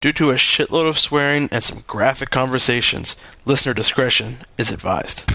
Due to a shitload of swearing and some graphic conversations, listener discretion is advised.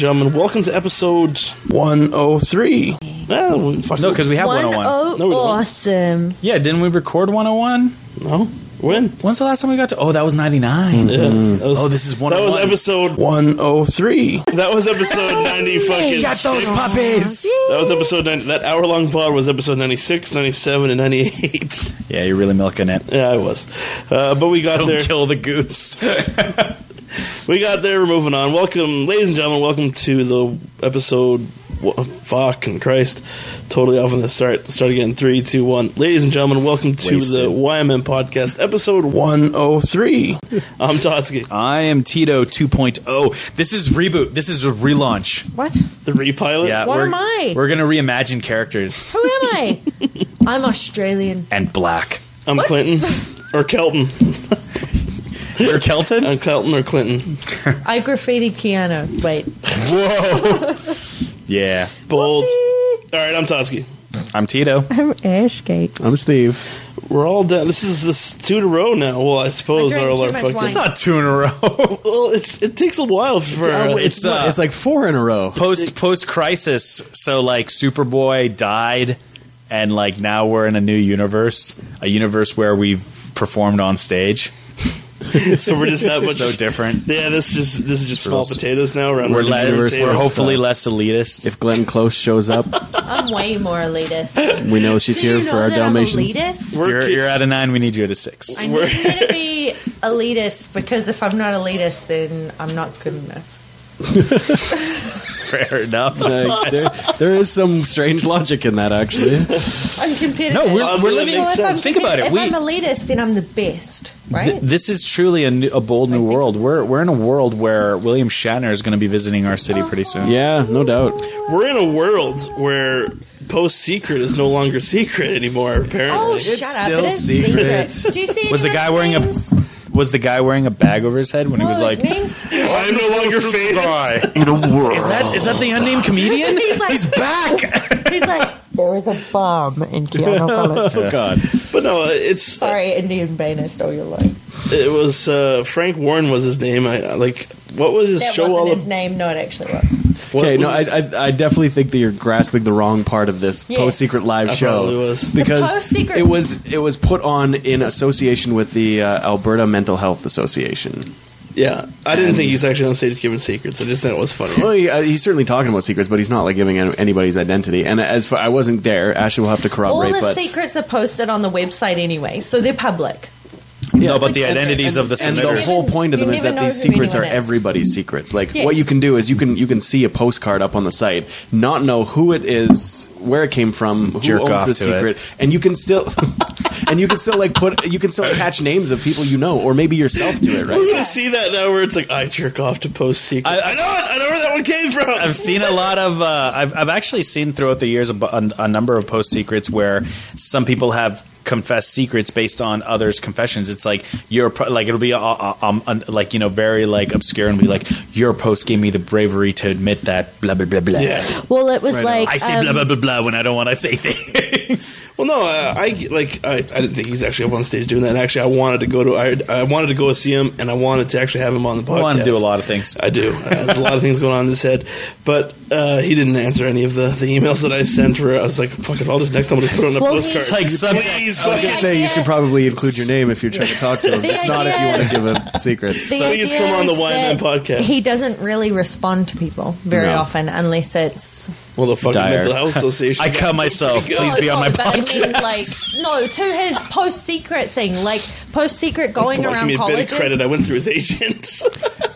And gentlemen, welcome to episode 103. Ah, we fucking- No, because we have One 101. oh No, we don't. awesome. Yeah, didn't we record 101? no, when? When's the last time we got to? Oh, that was 99. Yeah, that was, Oh, this is that was 101. episode 103. That was episode 90 fucking We Got those six. puppies! That was episode 90. That hour long pod was episode 96, 97, and 98. Yeah, you're really milking it. yeah, I was. Uh, but we got Don't there. kill the goose. We got there. We're moving on. Welcome, ladies and gentlemen. Welcome to the episode. Fuck and Christ! Totally off on the start. Start again. Three, two, one. Ladies and gentlemen, welcome to Wasted. the YMM podcast, episode one oh three. I'm Totsky. I am Tito 2.0. This is reboot. This is a relaunch. What? The repilot. Yeah, What we're, am I? We're gonna reimagine characters Who am I? I'm Australian. and black. I'm Clinton or Kelton. Or Kelton? I'm Kelton or Clinton. I graffitied Keanu. Wait. Whoa. yeah, Bold. All right, I'm Totsky. I'm Tito. I'm Ashgate. I'm Steve. We're all done. This is this two in a row now. Well, I suppose I drank all too our much fucking. wine. It's not two in a row. Well, it's it takes a while for. uh, it's, What, uh, it's like four in a row. post post crisis. So like Superboy died, and like now we're in a new universe, a universe where we've performed on stage. so we're just that much So different. Yeah, this is just this is just small Girls. potatoes now. Around We're, the le- dinner we're table. hopefully less elitist. If Glenn Close shows up, I'm way more elitist. we know she's Did here you know for our that Dalmatians. I'm elitist? You're, you're at a nine. We need you at a six. I need you to be elitist because if I'm not elitist, then I'm not good enough. Fair enough. Uh, there, there is some strange logic in that, actually. I'm competitive. No, we're, we're living. makes So if I'm. Think about it. If We- I'm elitist, then I'm the best, right? Th- this is truly a, new, a bold new world. We're we're in a world where William Shatner is going to be visiting our city pretty soon. Yeah, no doubt. we're in a world where post secret is no longer secret anymore. Apparently, oh, It's shut up. still It is secret. secret. Do you see Was the guy those wearing a- names? Was the guy wearing a bag over his head when he was like? I'm no longer famous. In a world. Is that is that the unnamed comedian? He's like- He's back. He's like, there is a bomb in Keanu College. Oh, God. But no, it's Sorry, Indian Bane, I stole your line. it was uh, Frank Warren was his name. I I- like what was his That show wasn't all his of- name. No, it actually was. What Okay, no, I, I, I definitely think that you're grasping the wrong part of this Yes. post secret live I show probably was. because post-secret- it was it was put on in association with the uh, Alberta Mental Health Association. yeah. I didn't think he was actually on stage giving secrets. I just thought it was funny. Well, he, uh, he's certainly talking about secrets, but he's not like giving any- anybody's identity. And as for I wasn't there, Ashley will have to All corroborate. the but secrets are posted on the website anyway, so they're public. No, but the And- identities of the and the senators. whole point of You them is never that know these who secrets are anyone is. everybody's secrets. Like Yes. what you can do is you can you can see a postcard up on the site, not know who it is, where it came from, who Jerk owns off the to secret, and you can still and you can still like put you can still attach names of people you know or maybe yourself to it, We're right? gonna see that now, where it's like I jerk off to post secret. I- I, know it. I know where that one came from. I've seen a lot of. Uh, I've, I've actually seen throughout the years a, bu- a, a number of post secrets where some people have confessed secrets based on others' confessions. It's like your pro- like it'll be a, a, um, un- like you know very like obscure and be like your post gave me the bravery to admit that blah blah blah blah. yeah. Well, it was Right like I say um, blah blah blah blah when I don't want to say things. things. Well, no, uh, I like I, I didn't think he was actually up on stage doing that. And actually, I wanted to go to I, I wanted to go see him, and I wanted to actually have him on the podcast. I want to do a lot of things. I do. Uh, there's a lot of things going on in his head, but uh, he didn't answer any of the, the emails that I sent. For I was like, "Fuck it, I'll just next time I'll just put on a Well, postcard." he's- Like subject- Please, I was fucking gonna say you should probably include your name if you're trying to talk to him. It's not if you want to give a secret. The Please idea come on the is Wyman that podcast. He doesn't really respond to people very No. often unless it's well, the fucking Dire. mental health association. I cut myself. Please no, be on no, my but I mean, podcast. like, no, to his post secret thing, like post secret going Come on, give around me a bit of colleges. credit. I went through his agent.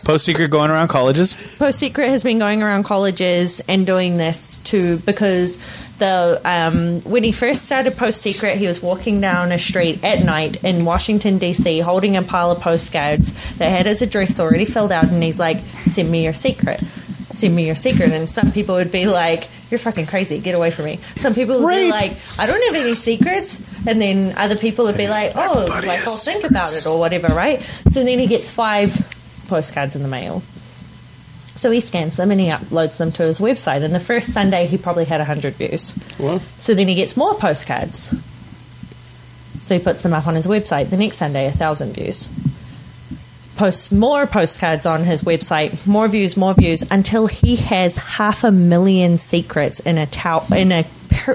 Post secret going around colleges. Post Secret has been going around colleges and doing this to because the um, when he first started Post Secret, he was walking down a street at night in Washington D.C. holding a pile of postcards that had his address already filled out, and he's like, "Send me your secret." Send me your secret, and some people would be like, "You're fucking crazy, get away from me." Some people would be like, "I don't have any secrets," and then other people would be like, "Oh, Everybody like I'll think about it or whatever," right? So then he gets five postcards in the mail. So he scans them and he uploads them to his website. And the first Sunday, he probably had 100 views. well, So then he gets more postcards. So he puts them up on his website. The next Sunday, 1,000 views. Posts more postcards on his website, more views, more views, until he has half a million secrets in a tow- in a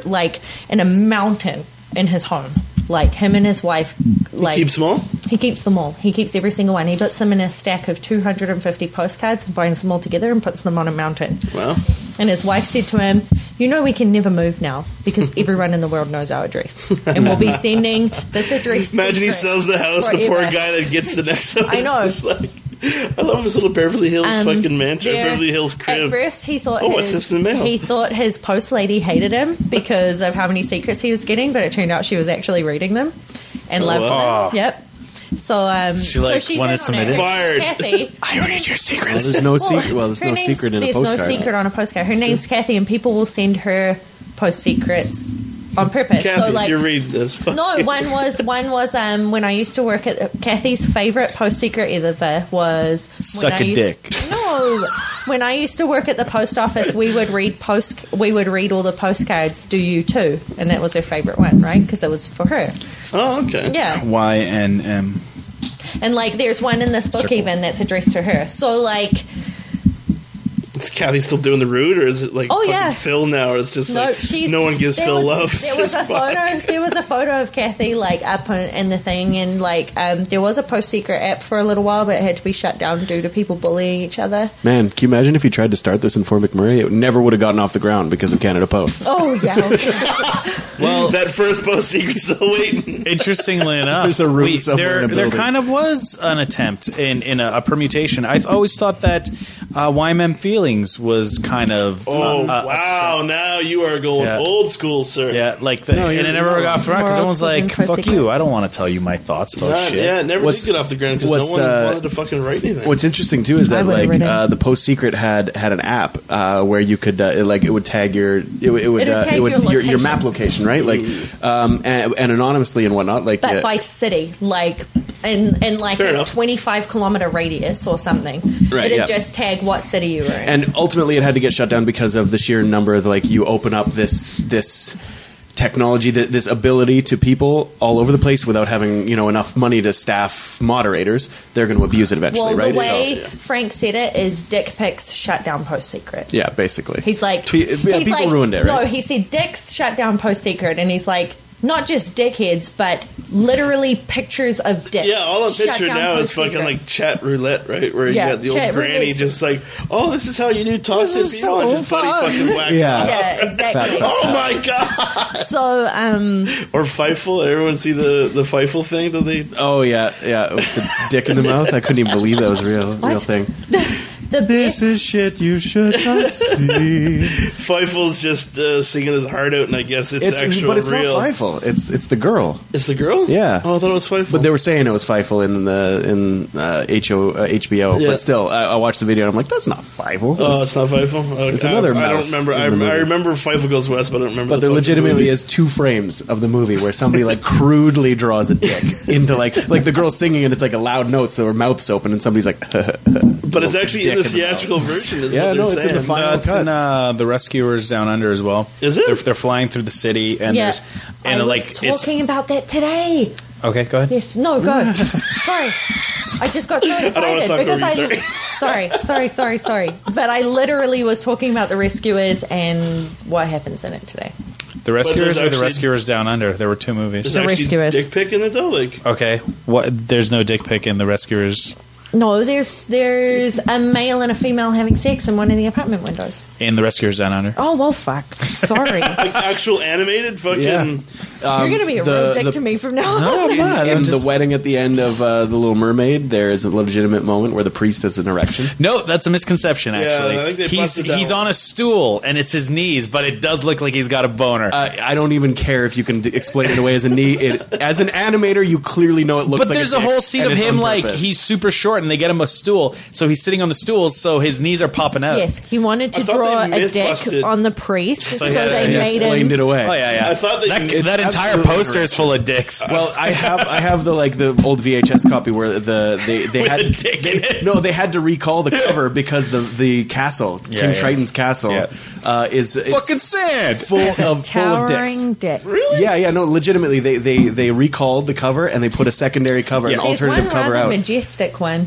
like in a mountain in his home. Like him and his wife, like keeps them all. He keeps them all. He keeps every single one. He puts them in a stack of 250 postcards and binds them all together and puts them on a mountain. Well, And his wife said to him, You know, we can never move now because everyone in the world knows our address. And we'll be sending this address. imagine he sells the house. The poor guy that gets the next one. I know. Like, I love his little Beverly Hills Um, fucking mansion, there- Beverly Hills crib. At first, he thought Oh, his, this in the mail? he thought his post lady hated him because of how many secrets he was getting, but it turned out she was actually reading them and Oh, loved wow. them. Yep. So, um, She, so like, she's wanted in to submit it? Fired. Kathy. I read your Well, secrets. there's no secret. Well, there's no secret in a postcard. there's no secret on a postcard. Her name's Kathy, and people will send her post secrets on purpose. Kathy, so, like, you're reading this. Fuck no, you. one was one was um when I used to work at Kathy's favorite post secret ever was when Suck I a used- dick. No, when I used to work at the post office, we would read post we would read all the postcards. Do you too? And that was her favorite one, right? Because it was for her. Oh, okay. Yeah. Y N M. And like, there's one in this book Circle. even that's addressed to her. So like, Is Kathy still doing the route, or is it like Oh, fucking yeah. Phil now? Or it's just no, like she's no one gives Phil was, love. There was a Just photo. There was a photo of Kathy like up in the thing, and like um, there was a post secret app for a little while, but it had to be shut down due to people bullying each other. Man, can you imagine if you tried to start this in Fort McMurray? It never would have gotten off the ground because of Canada Post. Oh yeah, Well, that first post secret's still waiting. interestingly enough, There's a room somewhere there, in a there kind of was an attempt in, in a, a permutation. I've always thought that uh, YMM Feelings was kind of Oh uh, wow! Now you are going Yeah. old school, sir. Yeah, like the, No, and it never got around More because someone's like, "Fuck you! I don't want to tell you my thoughts about Yeah, shit." yeah, it never What's- did get off the ground because no one uh, wanted to fucking write anything. What's interesting too is that like uh, the Post Secret had had an app uh, where you could uh, it, like it would tag your it, would- it would It'd uh, tag it would your your, your map location right like um, and, and anonymously and whatnot like but uh, by city, like in in like Fair a enough. twenty five kilometer radius or something. Right, It'd yeah. just tag what city you were in. and ultimately it had to get shut down because of the sheer number of like you open up this this technology th- this ability to people all over the place without having you know enough money to staff moderators. They're going to abuse it eventually well, right? the way So- Frank said it is dick pics shut down post secret. yeah basically. He's like, Pe- yeah, he's people like- ruined it right? No, he said dicks shut down post secret, and he's like, not just dickheads, but literally pictures of dicks. yeah, all I'm shut picturing now is fucking secrets. like chat roulette, right? Where Yeah, you got the old granny roulette's- just like, oh, this is how you do talk This to is people. so and just buddy fucking whack Yeah. yeah, exactly. Oh my god! So, um, Or Fievel. Everyone see the the Fievel thing that they oh yeah yeah with the dick in the mouth i couldn't even believe that was a real real thing the This best- is shit you should not see. Fievel's just uh, singing his heart out, and I guess it's, it's, actual but it's real. not Fievel. It's it's the girl. It's the girl. Yeah. Oh, I thought it was Fievel. But they were saying it was Fievel in the in uh, HO, uh, HBO. Yeah. But still, I, I watched the video and I'm like, that's not Fievel. Oh, it's not Fievel. Okay. It's another I, I don't remember. I, I remember Fievel goes west, but I don't remember. but the there legitimately movie. is two frames of the movie where somebody like crudely draws a dick into like like the girl singing and it's like a loud note, so her mouth's open and somebody's like, But it's actually in the second. theatrical version. Is Yeah, what no, they're it's in the final No, it's cut. in uh, the Rescuers Down Under as well. Is it? They're, they're flying through the city, and yeah, there's and I was like it's talking about that today. okay. Go ahead. Yes, no, go. sorry, I just got so don't wanna excited talk because over I. you, Sorry, sorry, sorry, sorry. But I literally was talking about the rescuers and what happens in it today. The Rescuers or the actually- Rescuers Down Under. There were two movies. There's The actually Rescuers. dick pic in it though. Like Okay, what? There's no dick pic in the Rescuers No, there's there's a male and a female having sex in one of the apartment windows. in the Rescuers Down Under. Oh well, fuck. Sorry, like actual animated fucking. Yeah. Um, you're gonna be a the- real dick the- to me from now on. No, I'm not. in I'm the wedding at the end of uh, the Little Mermaid, there is a legitimate moment where the priest has an erection. No, that's a misconception. Actually, I think they he's busted that he's one. on a stool and it's his knees, but it does look like he's got a boner. Uh, I don't even care if you can d- explain it away as a knee. It, as an animator, you clearly know it looks. but like there's a, a, whole scene of him like he's super short, and they get him a stool, so he's sitting on the stool, so his knees are popping out. Yes, he wanted to I thought draw they a dick myth-busted- on the priest, so, yeah, they they made explained him. it away. Oh yeah, yeah. I thought that that, you- that entire absolutely poster is full of dicks. Well, I have I have the like the old VHS copy where the they they With had a dick in it. no they had to recall the cover because the the castle Yeah, King yeah. Triton's castle Yeah. uh, is is fucking sad. full of full of Towering dicks. dick. Really? Yeah, yeah, no, legitimately, they, they they recalled the cover and they put a secondary cover, Yeah. an There's one alternative cover rather out. majestic one.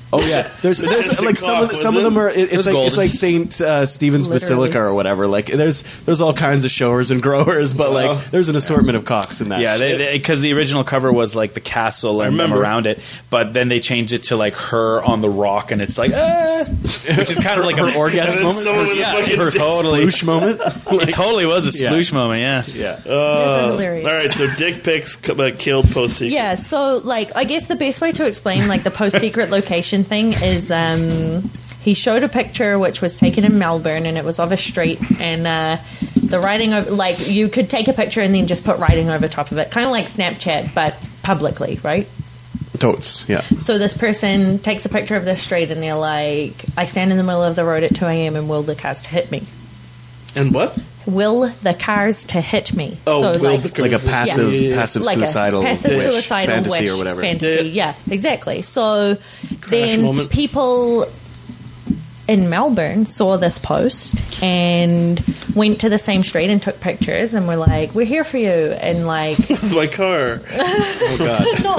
Oh yeah, there's there's like some of the, some of them are it, it's was like golden. it's like Saint uh, Stephen's Literally. Basilica or whatever. Like there's there's all kinds of showers and growers, but Wow. like there's an assortment of cocks in that. Yeah, because the original cover was like the castle and them around it, but then they changed it to like her on the rock, and it's like, ah, which is kind of like her a orgasm moment. someone with Yeah, her totally- Sploosh moment. It totally was a Yeah. sploosh moment, yeah. yeah. Those Uh, hilarious. all right, so dick pics co- uh, killed post secret. Yeah, so like I guess the best way to explain like the post secret location thing is um he showed a picture which was taken in Melbourne and it was of a street and uh the writing of like you could take a picture and then just put writing over top of it, kind of like Snapchat but publicly, right? Totes. Yeah. So this person takes a picture of the street and they're like, I stand in the middle of the road at 2 a.m. and will the cars to hit me. And what? Will the cars to hit me? Oh, so will like, the cars- Like a passive Yeah, yeah, yeah. passive like suicidal a passive wish, suicidal fantasy wish or whatever. fantasy. Yeah. Yeah. exactly. So then moment. people in Melbourne saw this post and went to the same street and took pictures and were like, "We're here for you," and like. With my car. Oh god. No,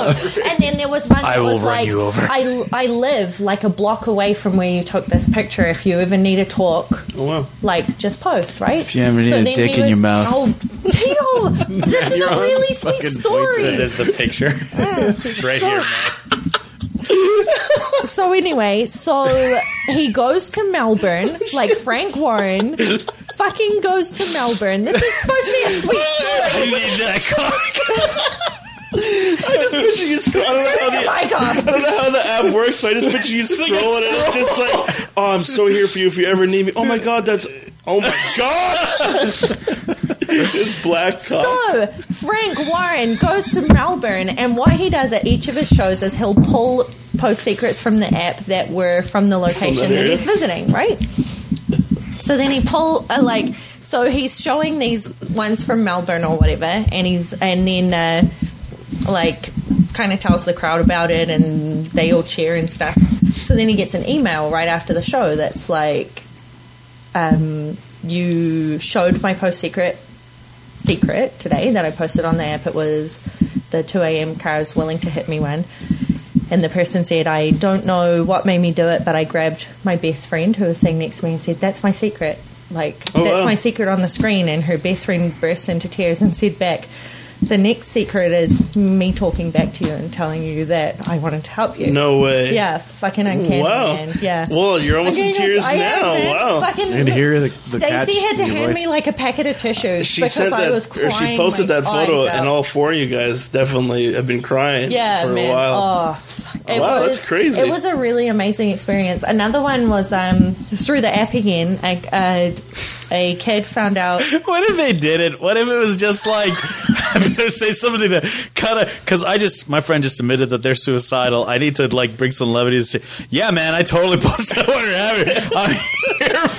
and then there was one I that will was run like, you over. I, I live like a block away from where you took this picture. If you ever need a talk, Oh wow. like just post, right? If you ever need a dick he in your mouth. Oh, Tito, this is you're a on really sweet fucking story. There's the picture. it's right So- here, man. So anyway, so he goes to Melbourne, like Frank Warren, fucking goes to Melbourne. This is supposed to be a sweet I story. need that cock. I just picture you scroll. I don't know how the, oh My God. I don't know how the app works, but I just picture you scrolling and it's just like, oh, I'm so here for you if you ever need me. Oh my god, that's. Oh my god! it's black cock. So Frank Warren goes to Melbourne, and what he does at each of his shows is he'll pull post secrets from the app that were from the location that area. he's visiting, right? So then he pull uh, like so he's showing these ones from Melbourne or whatever, and he's and then uh, like kind of tells the crowd about it, and they all cheer and stuff. So then he gets an email right after the show that's like, um, "You showed my post secret secret today that I posted on the app. It was the 2 a.m. car cars willing to hit me one." And the person said, I don't know what made me do it, but I grabbed my best friend who was sitting next to me and said, That's my secret. Like, Oh, that's wow. my secret on the screen. And her best friend burst into tears and said back, The next secret is me talking back to you and telling you that I wanted to help you. No way. Yeah, fucking uncanny, Wow. man. Yeah. Well, you're almost I'm in tears I am, now. man. Wow. Fucking, And to hear the, the catch Stacey had to hand voice. me like a packet of tissues She because sent I that, was crying. she posted my that photo, and all four of you guys definitely have been crying yeah, for man. a while. Oh, it Wow, was, that's crazy. It was a really amazing experience. Another one was um, through the app again. A, a, a kid found out. What if they did it? What if it was just like say something to kind of because I just my friend just admitted that they're suicidal. I need to like bring some levity to say, yeah, man, I totally posted what you're. I'm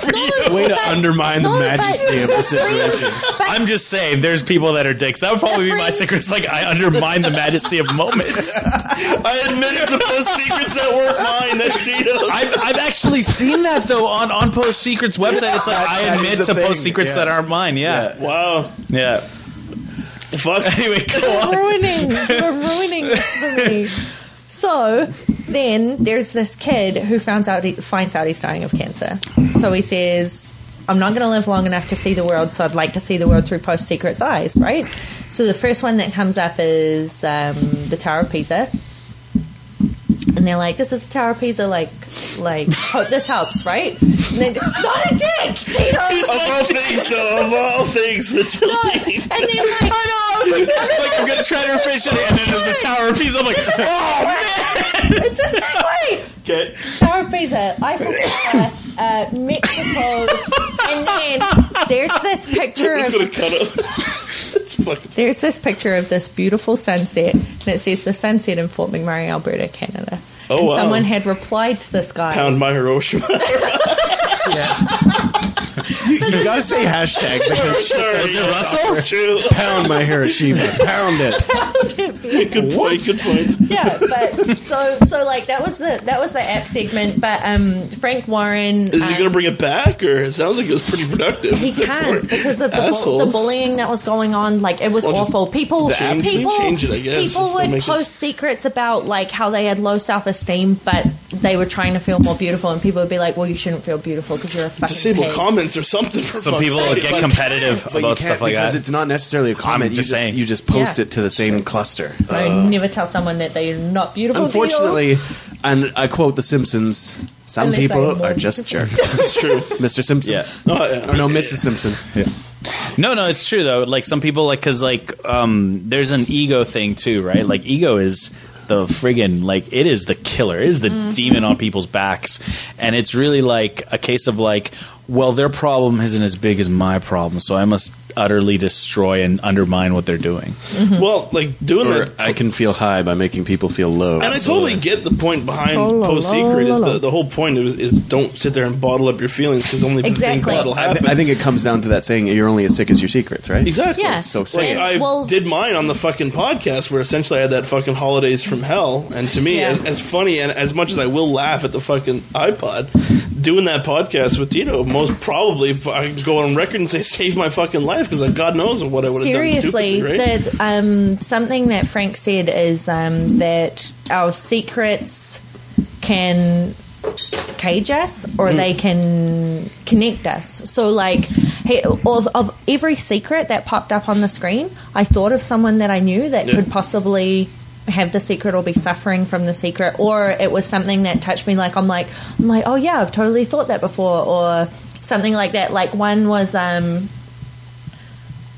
here for you. Way to But- undermine the no, but majesty of the situation. I I'm just saying, there's people that are dicks. That would probably be my phrase- secret. It's like I undermine the majesty of moments. I admitted to post secrets that weren't mine. That's Tito's. I've, I've actually seen that though on on Post Secrets website. It's like That- I that admit to thing, post secrets yeah. that aren't mine. Yeah, wow. yeah. Fuck. Anyway, go You're on. ruining, you're ruining this for me. So then there's this kid who finds out he, finds out he's dying of cancer. So he says, "I'm not going to live long enough to see the world, so I'd like to see the world through Post Secret's eyes." Right. So the first one that comes up is um, the Tower of Pisa. And they're like, "This is the Tower of Pisa. Like, like, hope this helps, right?" And then, not a dick, Tito. Of all things, though, of all things, that's No. And then like, I was like, Like I'm gonna try to refresh it, and then there's the Tower of Pisa. I'm like, oh man. it's the same way. Okay. Tower of Pisa, Eiffel Tower, uh, Mexico, and then there's this picture It's of gonna cut fucking. there's this picture of this beautiful sunset, and it says the sunset in Fort McMurray, Alberta, Canada. Oh, and wow. someone had replied to this guy. Pound my Hiroshima. You, you gotta say hashtag because Sorry. Was it Russell? It's true. pound my Hiroshima, pound it. Good point. Good point. yeah, but so so like that was the that was the app segment. But um, Frank Warren Is he um, gonna bring it back, or it sounds like it was pretty productive? He can't because of the, bu- Assholes. the bullying that was going on. Like it was Well, just awful. People, the app people, change it, I guess, people just to would make it- post secrets about like how they had low self esteem, but they were trying to feel more beautiful, and people would be like, "Well, you shouldn't feel beautiful because you're a fucking Disable pig." comments or something. For Some fuck's people sake. get But- competitive But you about can't stuff like because that. it's not necessarily a comment. you just just saying. you just post Yeah. it to the same cluster. I never tell someone that they're not beautiful. to you. Unfortunately, and I quote The Simpsons: "Some Unless I am people more are just jerks." It's true. Mr. Simpson. Yeah. No, yeah. Or no, Mrs. Simpson. No, no, it's true though. Like some people, like because like um, there's an ego thing too, right? Like ego is the friggin' like it is the killer, it is the Mm-hmm. demon on people's backs, and it's really like a case of like, well, their problem isn't as big as my problem, so I must utterly destroy and undermine what they're doing. Mm-hmm. Well, like doing Or that. I can feel high by making people feel low. And I totally get the point behind Oh, post secret. Is la, la. the, the whole point is, is don't sit there and bottle up your feelings because only Exactly. things that'll I, happen. th- I think it comes down to that saying: "You're only as sick as your secrets," right? Exactly. Yeah. So Like I Well- did mine on the fucking podcast where essentially I had that fucking holidays from hell, and to me, Yeah. as, as funny and as much as I will laugh at the fucking iPod, doing that podcast with Tito, most probably I can go on record and say saved my fucking life because God knows what I would have done. Seriously, right? that um, something that Frank said is um, that our secrets can cage us or Mm. they can connect us. So, like, hey, of, of every secret that popped up on the screen, I thought of someone that I knew that Yeah. could possibly have the secret or be suffering from the secret or it was something that touched me like I'm like I'm like oh yeah I've totally thought that before or something like that like one was um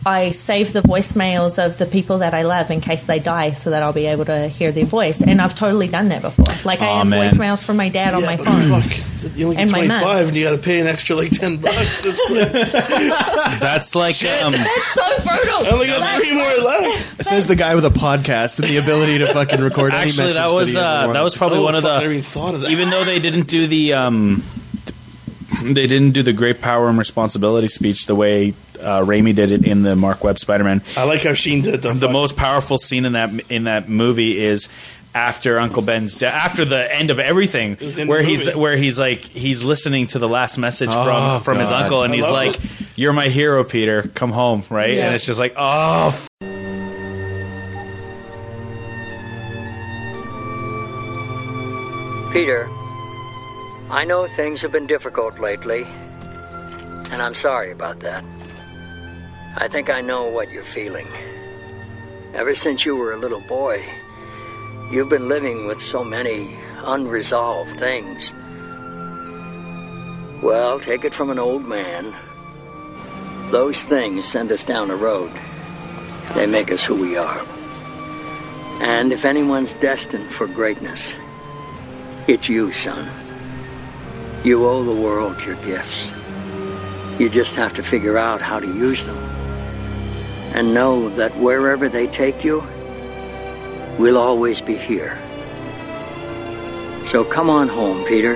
I save the voicemails of the people that I love in case they die so that I'll be able to hear their voice. And I've totally done that before. Like I Aw, have man. voicemails from my dad on Yeah, my phone. Fuck, you only get And my mum. five, and you got to pay an extra like ten bucks. It's like, That's like um, That's so brutal. I only got That's three more left. says the guy with a podcast and the ability to fucking record any actually message that was he ever uh, wanted. that was probably Oh, one of fuck, I the never even thought of that. even though they didn't do the um, they didn't do the great power and responsibility speech the way uh, Raimi did it in the Marc Webb Spider Man. I like how Sheen did it. though. The most powerful scene in that in that movie is after Uncle Ben's death, after the end of everything, where he's movie. where he's like he's listening to the last message Oh, from from his uncle, and I he's like, it. "You're my hero, Peter. Come home, right?" Yeah. And it's just like, oh. f- Peter, I know things have been difficult lately, and I'm sorry about that. I think I know what you're feeling. Ever since you were a little boy, you've been living with so many unresolved things. Well, take it from an old man. Those things send us down a road. They make us who we are. And if anyone's destined for greatness, it's you, son. You owe the world your gifts. You just have to figure out how to use them. And know that wherever they take you, we'll always be here. So come on home, Peter.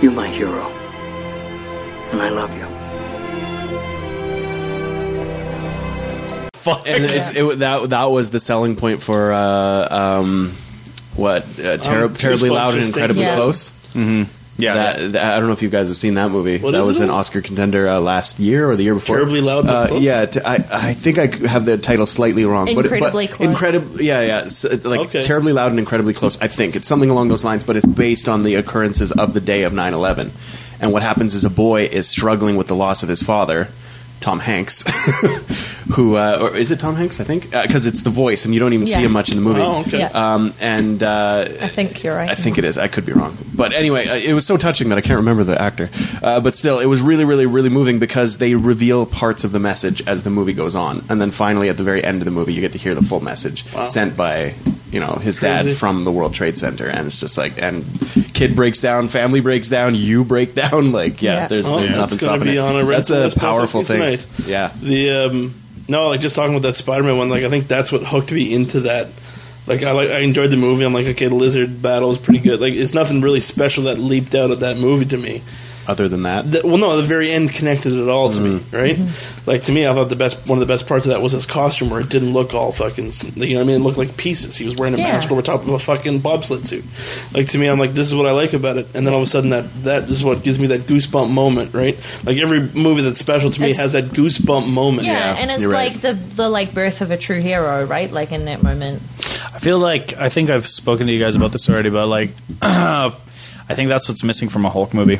You're my hero. And I love you. fuck? and it's it, that that was the selling point for uh, um, what uh, ter- Um, terribly loud and just incredibly thinking- close. Yeah, That, yeah. that- I don't know if you guys have seen that movie. What that is was it? an Oscar contender uh, last year or the year before. Terribly Loud Uh, yeah, t- I, I think I have the title slightly wrong. Incredibly but, Close. Incredibly, yeah, yeah. s- like Okay. terribly loud and incredibly close. I think it's something along those lines, but it's based on the occurrences of the day of 9-11. And what happens is a boy is struggling with the loss of his father. Tom Hanks, who uh, or is it Tom Hanks? I think because it's the voice, and you don't even see him much in the movie. Oh, okay. Yeah. Um, and uh, I think you're right. I think it is. I could be wrong, but anyway, uh, it was so touching that I can't remember the actor. Uh, but still, it was really, really, really moving because they reveal parts of the message as the movie goes on, and then finally at the very end of the movie, you get to hear the full message sent by you know his dad from the World Trade Center, and it's just like, and kid breaks down, family breaks down, you break down, like yeah, Yeah. there's, Oh, there's that's nothing gonna stopping be it. on a red That's a powerful thing. tonight. Yeah. The um, no, like just talking about that Spider-Man one. Like I think that's what hooked me into that. Like I like I enjoyed the movie. I'm like, okay, the lizard battle is pretty good. Like it's nothing really special that leaped out of that movie to me. Other than that, That, well, no, the very end connected it all to me, mm-hmm. right? Like to me, I thought the best one of the best parts of that was his costume, where it didn't look all fucking. You know, what I mean, it looked like pieces. He was wearing a Yeah. mask over top of a fucking bobsled suit. Like to me, I'm like, this is what I like about it. And then all of a sudden, that that is what gives me that goosebump moment, right? Like every movie that's special to me It's- has that goosebump moment. yeah, and it's you're right. like the the like birth of a true hero, right? Like in that moment. I feel like I think I've spoken to you guys about this already, but like, I think that's what's missing from a Hulk movie.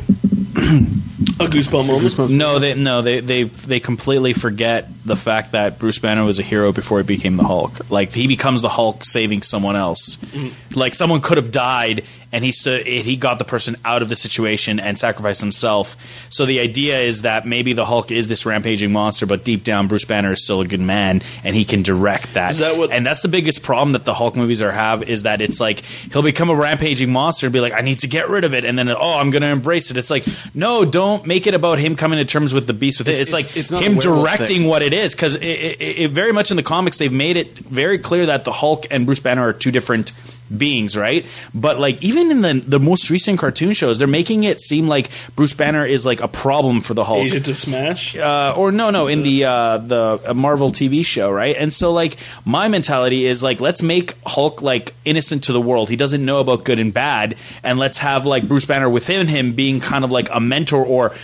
a goosebump moment. No, they no they they they completely forget the fact that Bruce Banner was a hero before he became the Hulk. Like he becomes the Hulk saving someone else. Mm-hmm. Like someone could have died and he so he got the person out of the situation and sacrificed himself. So the idea is that maybe the Hulk is this rampaging monster, but deep down Bruce Banner is still a good man and he can direct that. Is that what- and that's the biggest problem that the Hulk movies are have is that it's like he'll become a rampaging monster and be like, I need to get rid of it, and then oh, I'm going to embrace it. It's like no, don't make it about him coming to terms with the beast with it. It's- It's, like it's- it's not him directing thing. what it is because it, it, it very much in the comics they've made it very clear that the Hulk and Bruce Banner are two different beings, right? But like even in the the most recent cartoon shows, they're making it seem like Bruce Banner is like a problem for the Hulk Easy to smash. uh, or no, no, in the uh, the uh, Marvel TV show, right? And so, like, my mentality is like, let's make Hulk like innocent to the world. He doesn't know about good and bad, and let's have like Bruce Banner within him being kind of like a mentor or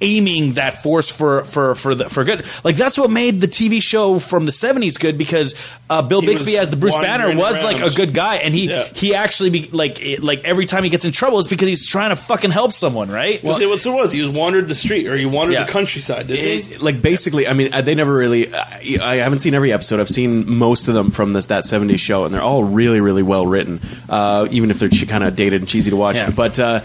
aiming that force for for for the, for good. Like that's what made the TV show from the seventies good because uh, Bill He Bixby as the Bruce Banner wandering was like a good guy, and he Yeah. he actually be like it, like every time he gets in trouble, it's because he's trying to fucking help someone, right? Well, see what it was. He was wandered the street, or he wandered Yeah. the countryside. Didn't he? It- like basically, I mean, uh, they never really. I, I haven't seen every episode. I've seen most of them from this that '70s show, and they're all really, really well written. Uh, even if they're kind of dated and cheesy to watch. Yeah. But uh,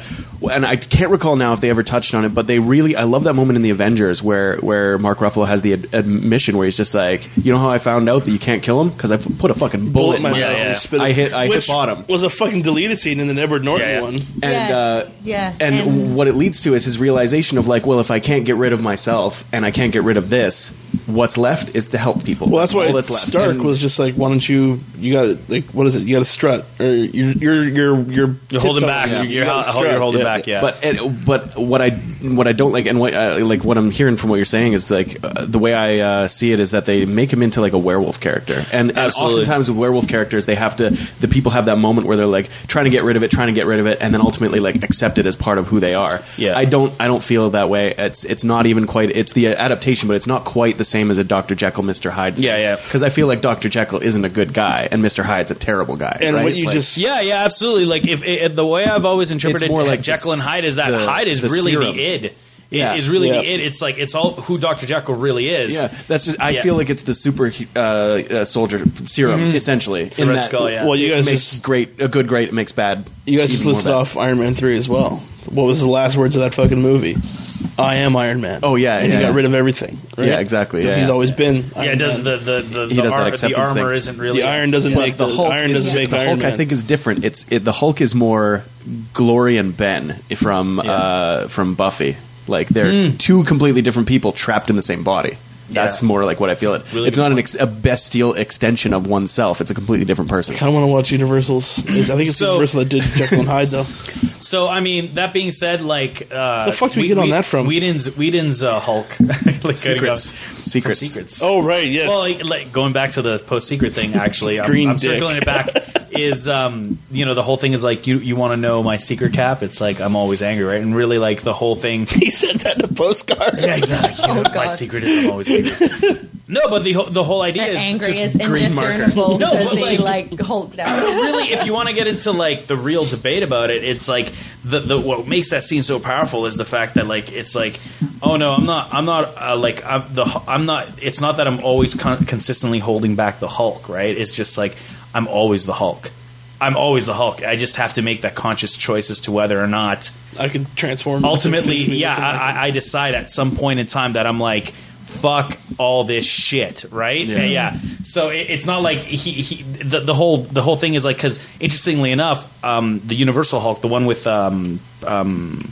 and I can't recall now if they ever touched on it. But they really, I love that moment in the Avengers where where Mark Ruffalo has the ad- admission where he's just like, you know how I found out that you can't kill him because I put a fucking bullet, in my mouth Yeah, and yeah. I hit- I hit bottom. Was a fucking deleted scene in the Edward Norton Yeah, yeah. one. and Yeah. uh, Yeah, and, and- what it leads to is his realization of like, well, if I can't get rid of myself and I can't get rid of this, what's left is to help people. Well, that's why all that's left. Stark And- was just like, "Why don't you? You got like, what is it? You got to strut, or you're you're you're you're, You're holding back. You- You're, you you're, gotta strut. you're holding back. Yeah. But it, but what I what I don't like and what uh, like what I'm hearing from what you're saying is like uh, the way I uh, see it is that they make him into like a werewolf character, and, and oftentimes with werewolf characters they have to the people have that moment where they're like trying to get rid of it, trying to get rid of it, and then ultimately like accept it as part of who they are. Yeah. I don't I don't feel that way. It's it's not even quite it's the adaptation, but it's not quite the same as a Dr. Jekyll, Mr. Hyde. Yeah, yeah. Because I feel like Dr. Jekyll isn't a good guy, and Mr. Hyde's a terrible guy. And right? what you Like- just Yeah, yeah, absolutely. Like if, if the way I've always interpreted more like Jekyll and Hyde is that the- Hyde is the really serum. the id. It Yeah. is really Yeah. the id. It's like it's all who Doctor Jekyll really is. Yeah, that's just. I Yeah. feel like it's the super uh, uh, soldier serum, essentially. The Red Skull, yeah. Well, you it guys makes just- great a good great. It makes bad. you guys even just listed off Iron Man three as well. What was the last words of that fucking movie? I am Iron Man. Oh, yeah, and yeah, he got yeah. rid of everything. Right? Yeah, exactly. yeah, he's yeah. always been. yeah. Iron It does Man. the the the, He the, does that ar- the armor thing. isn't really the iron doesn't But make the Hulk, iron is, doesn't make the Iron Hulk Man. I think is different. It's it, the Hulk is more Glory and Ben from uh, from Buffy. Like they're Hmm. two completely different people trapped in the same body. That's Yeah. more like what I feel. It. really it's good not an ex- a bestial extension of oneself. It's a completely different person. I kind of want to watch Universal's. is- I think it's So- Universal that did Jekyll and Hyde though. So I mean, that being said, like uh, The fuck did we get on that from? Whedon's Whedon's uh, Hulk like, Secrets. From Secrets. secrets. Oh right, yes. Well, like, like going back to the post secret thing, actually, I'm, Green I'm dick. circling it back. Is um, you know, the whole thing is like you you want to know my secret cap? It's like I'm always angry, right? And really, like the whole thing. he said that in a postcard. Yeah, exactly. You know, Oh, my secret is I'm always angry. no, but the whole- the whole idea That is angry just is green marker. indiscernible No, because but, he like- like hulked out. really, if you want to get into like the real debate about it, it's like the, the what makes that scene so powerful is the fact that like it's like, oh no, I'm not, I'm not uh, like I'm the I'm not. It's not that I'm always con- consistently holding back the Hulk, right? It's just like I'm always the Hulk. I'm always the Hulk. I just have to make that conscious choice as to whether or not I can transform. ultimately, yeah. I, I- I decide at some point in time that I'm like, fuck all this shit, right? Yeah. Yeah. So it, it's not like he, he the, the whole the whole thing is like because interestingly enough, um, the Universal Hulk, the one with um, um,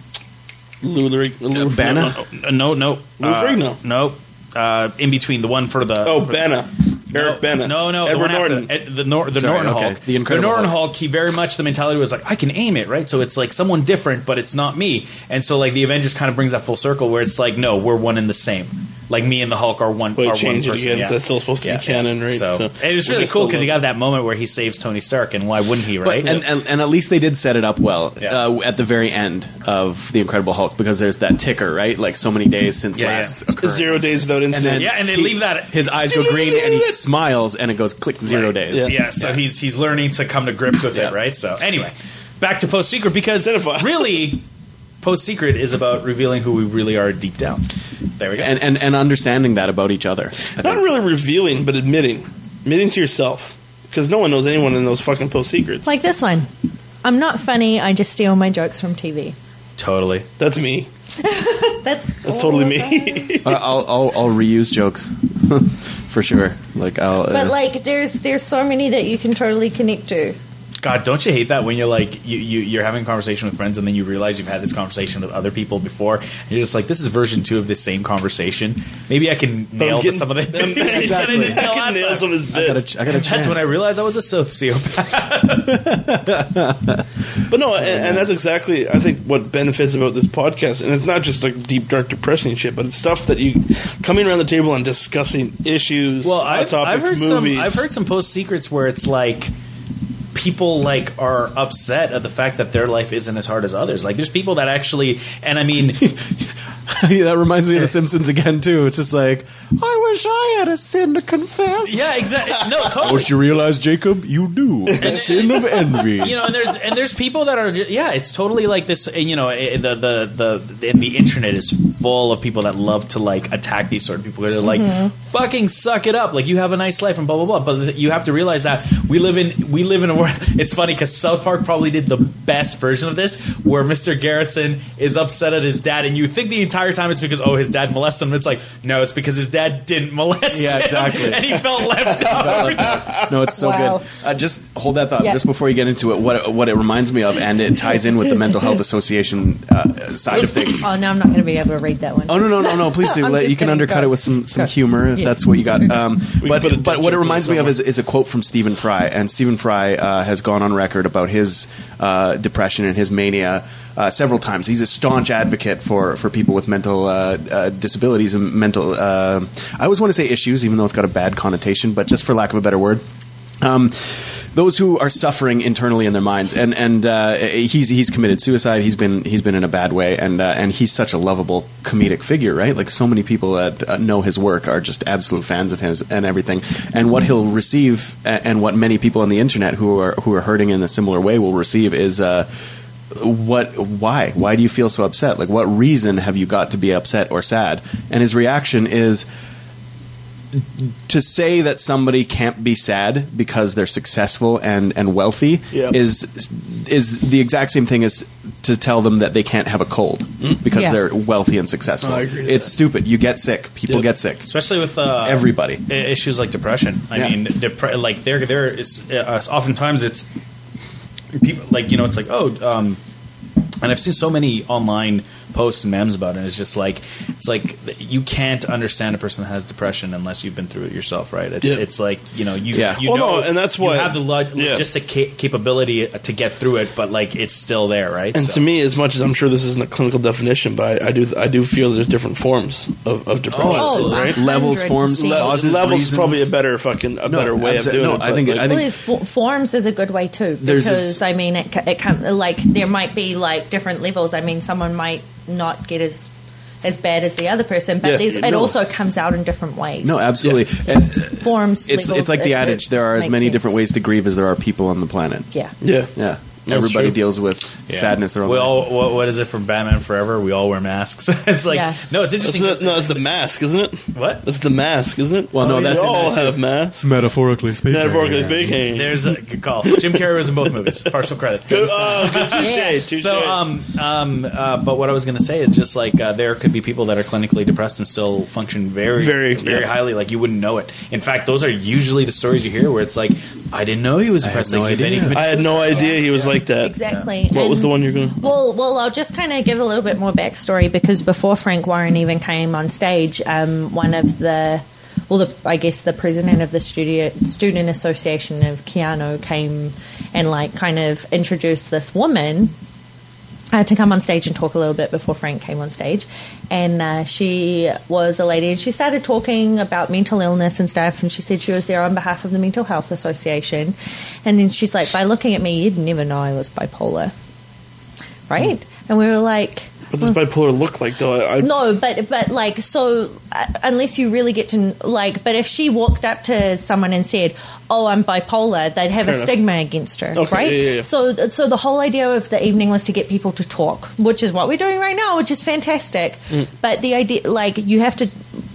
Lou Rig- Lou Banner? no, no, no, Lou uh, Ferrigno. no, uh, in between the one for the Oh, for- Bana. Eric Bana. no, no, the Edward one after- Norton. eh, the Nor- the Sorry, Norton okay. Hulk, The Incredible Norton Hulk. Hulk. He very much the mentality was like, I can aim it, right? So it's like someone different, but it's not me. And so like the Avengers kind of brings that full circle where it's like, no, we're one and the same. Like me and the Hulk are one. But are change it one person. again. yeah. That's still supposed to be canon, right? So, So- and it's really cool because you love. got that moment where he saves Tony Stark, and why wouldn't he, right? But, and, and, and at least they did set it up well Yeah. uh, at the very end of the Incredible Hulk because there's that ticker, right? Like so many days since Yeah, last yeah. occurrence. Zero days without incident. Yeah, and they leave that- His eyes go green and he smiles and it goes click zero Right. days. Yeah. Yeah, so he's he's learning to come to grips with Yeah. it, right? So anyway, back to Post Secret because really, Post Secret is about revealing who we really are deep down. There we go. And, and and understanding that about each other. I Not think. really revealing, but admitting. Admitting to yourself. Because no one knows anyone in those fucking post secrets. Like this one. I'm not funny. I just steal my jokes from TV. totally. That's me. That's That's totally me. I- I'll, I'll I'll reuse jokes for sure. Like I'll. But uh, like, there's there's so many that you can totally connect to. God, don't you hate that when you're like you, you you're having a conversation with friends and then you realize you've had this conversation with other people before and you're just like this is version two of this same conversation. Maybe I can nail getting- some of the I'm- things that I exactly. I can nail some of his I got a, I got a That's when I realized I was a sociopath. But no, and, and that's exactly I think what benefits about this podcast, and it's not just like deep, dark, depressing shit, but it's stuff that you coming around the table and discussing issues, Well, uh, I've, topics, I've heard movies. some. I've heard some post secrets where it's like people like are upset at the fact that their life isn't as hard as others. Like there's people that actually, and I mean, yeah, that reminds me of The Simpsons again too. It's just like I wish I had a sin to confess. yeah, exactly. No, totally. Don't you realize, Jacob? You do a sin of envy. you know, and there's and there's people that are ju- yeah, it's totally like this. and, You know, eh, the the the and the internet is full of people that love to like attack these sort of people. They're like, fucking suck it up, like you have a nice life and blah blah blah. But you have to realize that we live in we live in a world. It's funny because South Park probably did the best version of this, where Mr. Garrison is upset at his dad, and you think the entire time it's because oh his dad molested him. It's like no, it's because his dad didn't molest Yeah, him, exactly. and he felt left out. no, it's so Wow. good. Uh, just hold that thought Yeah. just before you get into it. What what it reminds me of, and it ties in with the mental health association uh, side of things. Oh no, I'm not going to be able to read that one. Oh no no no no! Please do. I'm Let, just you can kidding. undercut Go. it with some some Go. humor if Yes. that's what you got. Um, We but can put a but touch what it up reminds me of somewhere. is, is a quote from Stephen Fry, and Stephen Fry uh, has gone on record about his uh, depression and his mania. Uh, several times, he's a staunch advocate for, for people with mental uh, uh, disabilities and mental. Uh, I always want to say issues, even though it's got a bad connotation, but just for lack of a better word, um, those who are suffering internally in their minds, and and uh, he's he's committed suicide. He's been he's been in a bad way, and uh, and he's such a lovable comedic figure, right? Like so many people that uh, know his work are just absolute fans of his and everything. And what he'll receive, and what many people on the internet who are who are hurting in a similar way will receive is. What why why do you feel so upset like what reason have you got to be upset or sad and his reaction is to say that somebody can't be sad because they're successful and, and wealthy Yep. is is the exact same thing as to tell them that they can't have a cold because Yeah. they're wealthy and successful. Oh, I agree to it's that. stupid. You get sick. People Yep. get sick. especially with uh, Everybody. issues like depression. I Yeah. mean, depre- like there, there is uh, oftentimes it's people like you know it's like oh, um, and I've seen so many online posts and memes about it. And it's just like it's like you can't understand a person that has depression unless you've been through it yourself, right? It's Yeah. it's like you know you Yeah. you Well, know no, and that's why you why- have the lo- yeah. logistic ca- capability to get through it, but like it's still there, right? And So- to me, as much as I'm sure this isn't a clinical definition, but I, I do I do feel there's different forms of, of depression. Oh, oh right? Levels, forms, Le- causes, levels is probably a better fucking a better way of doing no, it. I think- like, I think- well, there's fo- forms is a good way too because this- I mean it it can like there might be like different levels. I mean, someone might not get as as bad as the other person, but Yeah, there's, it no. also comes out in different ways. No, absolutely. It's, forms. it's, levels, it's like the adage: there are as many sense. different ways to grieve as there are people on the planet. Yeah. yeah, Yeah, That's everybody true. deals with Yeah. sadness. Their own we way. all what, what is it from Batman Forever? We all wear masks. it's like Yeah. no, it's It's interesting. the, no, it's the mask, isn't it? what? It's the mask, isn't it? Well, no, we that's in all that have masks. metaphorically speaking. Metaphorically speaking. There's a good call. Jim Carrey was in both movies. Partial credit. Good, oh, good touche, touche. So, um, um, uh, but what I was going to say is just like uh, there could be people that are clinically depressed and still function very, Very, very yeah. highly. Like you wouldn't know it. In fact, those are usually the stories you hear where it's like, I didn't know he was had depressed. no like, then he idea. I had no idea he was like that. Exactly. What was the one you're going to? Well, well, I'll just kind of give a little bit more backstory because before Frank Warren even came on stage, um, one of the, well, the, I guess the president of the studio, student association of Keyano came and like kind of introduced this woman uh, to come on stage and talk a little bit before Frank came on stage. And uh, she was a lady, and she started talking about mental illness and stuff. And she said she was there on behalf of the Mental Health Association. And then she's like, by looking at me, you'd never know I was bipolar. Right? And we were like, What does bipolar look like, though? I, I, no, but but like so, uh, unless you really get to like, but if she walked up to someone and said, "Oh, I'm bipolar," they'd have a enough. stigma against her, Okay, right? yeah, yeah, yeah. So so the whole idea of the evening was to get people to talk, which is what we're doing right now, which is fantastic. Mm. But the idea, like, you have to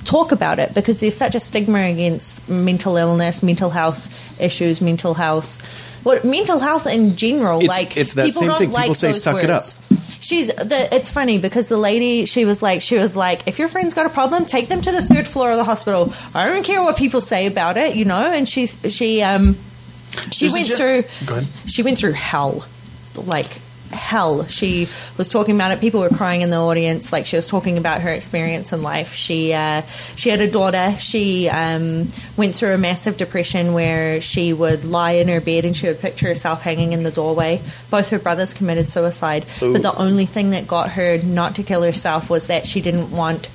talk about it because there's such a stigma against mental illness, mental health issues, mental health. What mental health in general, It's- like it's that people same don't thing. like People say, those "Suck it words. She's the. It's funny because the lady she was like she was like if your friend's got a problem, take them to the third floor of the hospital. I don't care what people say about it, you know. And she's she um she There's went gen- through Go ahead. she went through hell, like hell. She was talking about it. People were crying in the audience. Like she was talking about her experience in life. She uh, she had a daughter. She um, went through a massive depression where she would lie in her bed and she would picture herself hanging in the doorway. Both her brothers committed suicide, but the only thing that got her not to kill herself was that she didn't want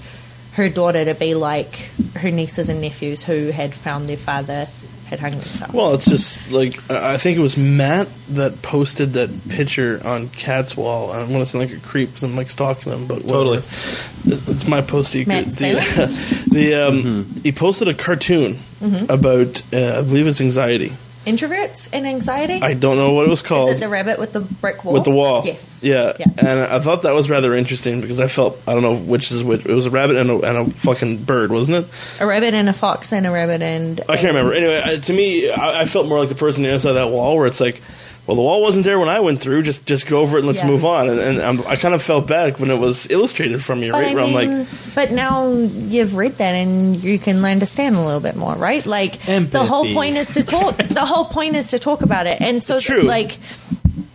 her daughter to be like her nieces and nephews who had found their father had hung themselves. well, it's just like I I think it was Matt that posted that picture on Cat's wall. I don't want to sound like a creep because I'm like stalking him, but whatever. Totally. it's my post secret. Matt The, the um, he posted a cartoon Mm-hmm. about uh, I believe it's anxiety. Introverts and anxiety. I don't know what it was called. Is it the rabbit with the brick wall? with the wall. Yes. Yeah. Yeah. And I thought that was rather interesting because I felt I don't know which is which. It was a rabbit and a, and a fucking bird, wasn't it? A rabbit and a fox and a rabbit and. I can't remember. Anyway, to me, I, I felt more like the person on the other side of that wall, where it's like, well, the wall wasn't there when I went through. Just just go over it and let's Yeah. move on. And, and I'm, I kind of felt bad when it was illustrated from me, But right? I where I'm like, but now you've read that and you can understand a little bit more, right? Like the whole point is to talk. the whole point is to talk about it, and so True. like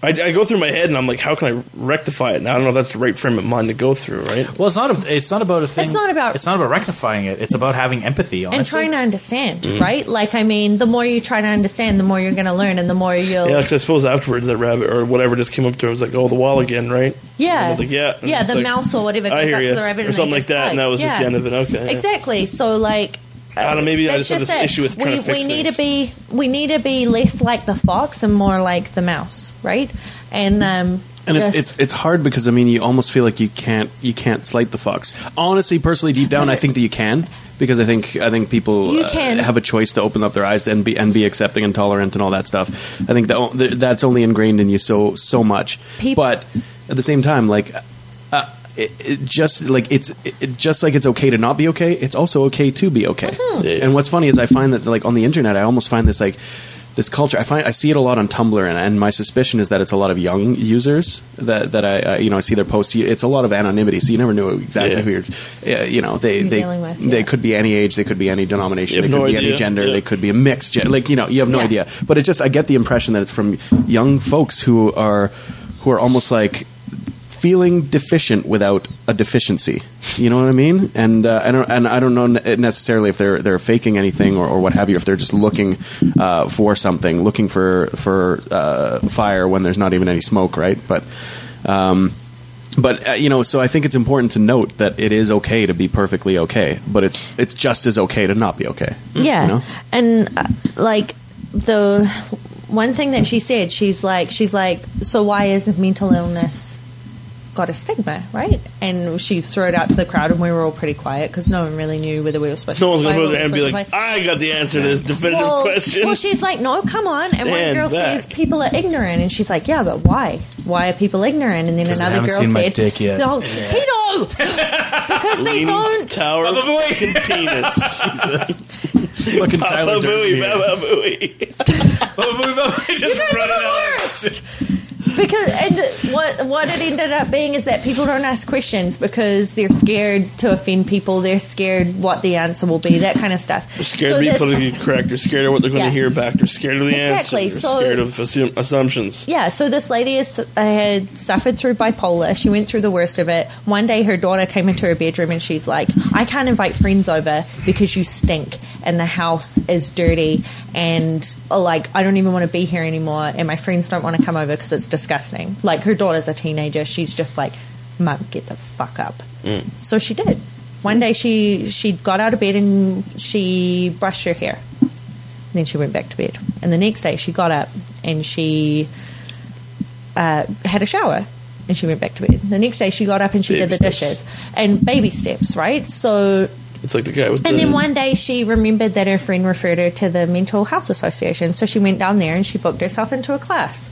I, I go through my head and I'm like, how can I rectify it? And I don't know if that's the right frame of mind to go through, right? Well, it's not. A, it's not about a thing. It's not about- It's not about rectifying it. It's about having empathy. Honestly. and trying to understand, Mm. right? Like I mean, the more you try to understand, the more you're going to learn, and the more you'll. Yeah, because I suppose afterwards that rabbit or whatever just came up to her and was like, oh, the wall again, right? Yeah. And I was like, yeah. And yeah, the like, mouse or whatever I hear up ya. to the rabbit Or something they like that, hug. and that was just the end of it. Okay. yeah. Exactly. So like. I don't know, maybe I that's just have this it. issue with trying we, to fix we need things. to be we need to be less like the fox and more like the mouse, right? And um, And it's, just- it's it's hard because I mean you almost feel like you can't you can't slight the fox. Honestly, personally, deep down, I think that you can because I think I think people uh, can. have a choice to open up their eyes and be and be accepting and tolerant and all that stuff. I think that that's only ingrained in you so so much. Peop- but at the same time, like. Uh, it, it just like it's it, just like it's okay to not be okay. It's also okay to be okay. Mm-hmm. And what's funny is I find that like on the internet, I almost find this like this culture. I find I see it a lot on Tumblr, and, and my suspicion is that it's a lot of young users that that I, I you know I see their posts. It's a lot of anonymity, so you never know exactly Yeah. who you're. Uh, you know, they You're they dealing with, they yeah. could be any age, they could be any denomination, they have could no be any gender, Yeah. they could be a mixed. Gen- like you know, you have no Yeah. idea. But it just I get the impression that it's from young folks who are who are almost like feeling deficient without a deficiency. You know what I mean? And uh, I don't and I don't know necessarily if they're they're faking anything or, or what have you. If they're just looking uh, for something, looking for for uh, fire when there's not even any smoke, right? But. Um, but uh, you know, so I think it's important to note that it is okay to be perfectly okay, but it's it's just as okay to not be okay. Yeah. you know? And uh, like the one thing that she said, she's like, she's like, so why is mental illness got a stigma, right? And she threw it out to the crowd, and we were all pretty quiet because no one really knew whether we were supposed No to. one's going to play, put and be like, play. I got the answer to this definitive well, question. Well, she's like, no, come on. and one girl back. says people are ignorant, and she's like, yeah, but why? Why are people ignorant? And then another girl seen my said, dick yet. no, Tito, because they Leaning don't. Tower of Baba Booey. fucking penis. Fucking Baba Tyler Durden Booey, here. Baba Booey. Just You guys are the worst. Because and what what it ended up being is that people don't ask questions because they're scared to offend people. They're scared what the answer will be, that kind of stuff. They're scared So to be politically correct. They're scared of what they're going Yeah. to hear back. They're scared of the Exactly. answer. They're So- scared of assumptions. Yeah, so this lady is, uh, had suffered through bipolar. She went through the worst of it. One day, her daughter came into her bedroom and she's like, I can't invite friends over because you stink and the house is dirty and uh, like I don't even want to be here anymore and my friends don't want to come over because it's disgusting. Like her daughter's a teenager. She's just like, Mum, get the fuck up. So she did. One day she she got out of bed and she brushed her hair. Then she went back to bed. And the next day she got up and she uh, had a shower and she went back to bed. The next day she got up and she Baby did the steps. dishes and baby steps, right? So, It's like the guy with and the. then one day she remembered that her friend referred her to the Mental Health Association. So she went down there and she booked herself into a class.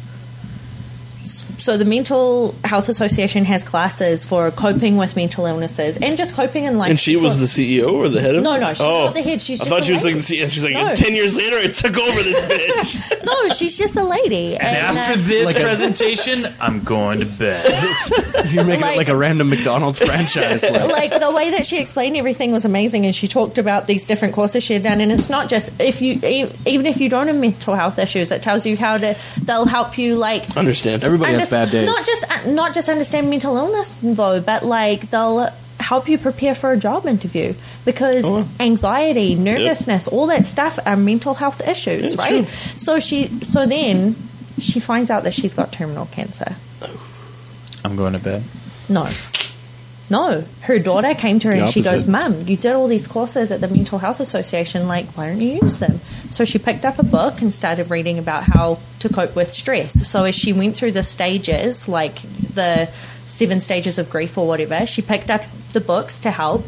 So the Mental Health Association has classes for coping with mental illnesses and just coping in life. and she was the CEO or the head of No, no, she's oh, not the head, she's I just thought the she was like lady. the CEO. She's like, No. 10 years later, I took over this bitch. no, she's just a lady. And after uh, this presentation, I'm going to bed. You're making Like- it like a random McDonald's franchise. like, like the way that she explained everything was amazing and she talked about these different courses she had done and it's not just if you e- even if you don't have mental health issues it tells you how to they'll help you like Understand. Everybody has bad days. not just uh, not just understand mental illness though but like they'll help you prepare for a job interview because Oh, anxiety nervousness all that stuff are mental health issues it's right true. so she so then she finds out that she's got terminal cancer I'm going to bed. no. No. Her daughter came to her The and she goes, opposite. Mum, you did all these courses at the Mental Health Association. Like, why don't you use them? So she picked up a book and started reading about how to cope with stress. So as she went through the stages, like the seven stages of grief or whatever, she picked up the books to help.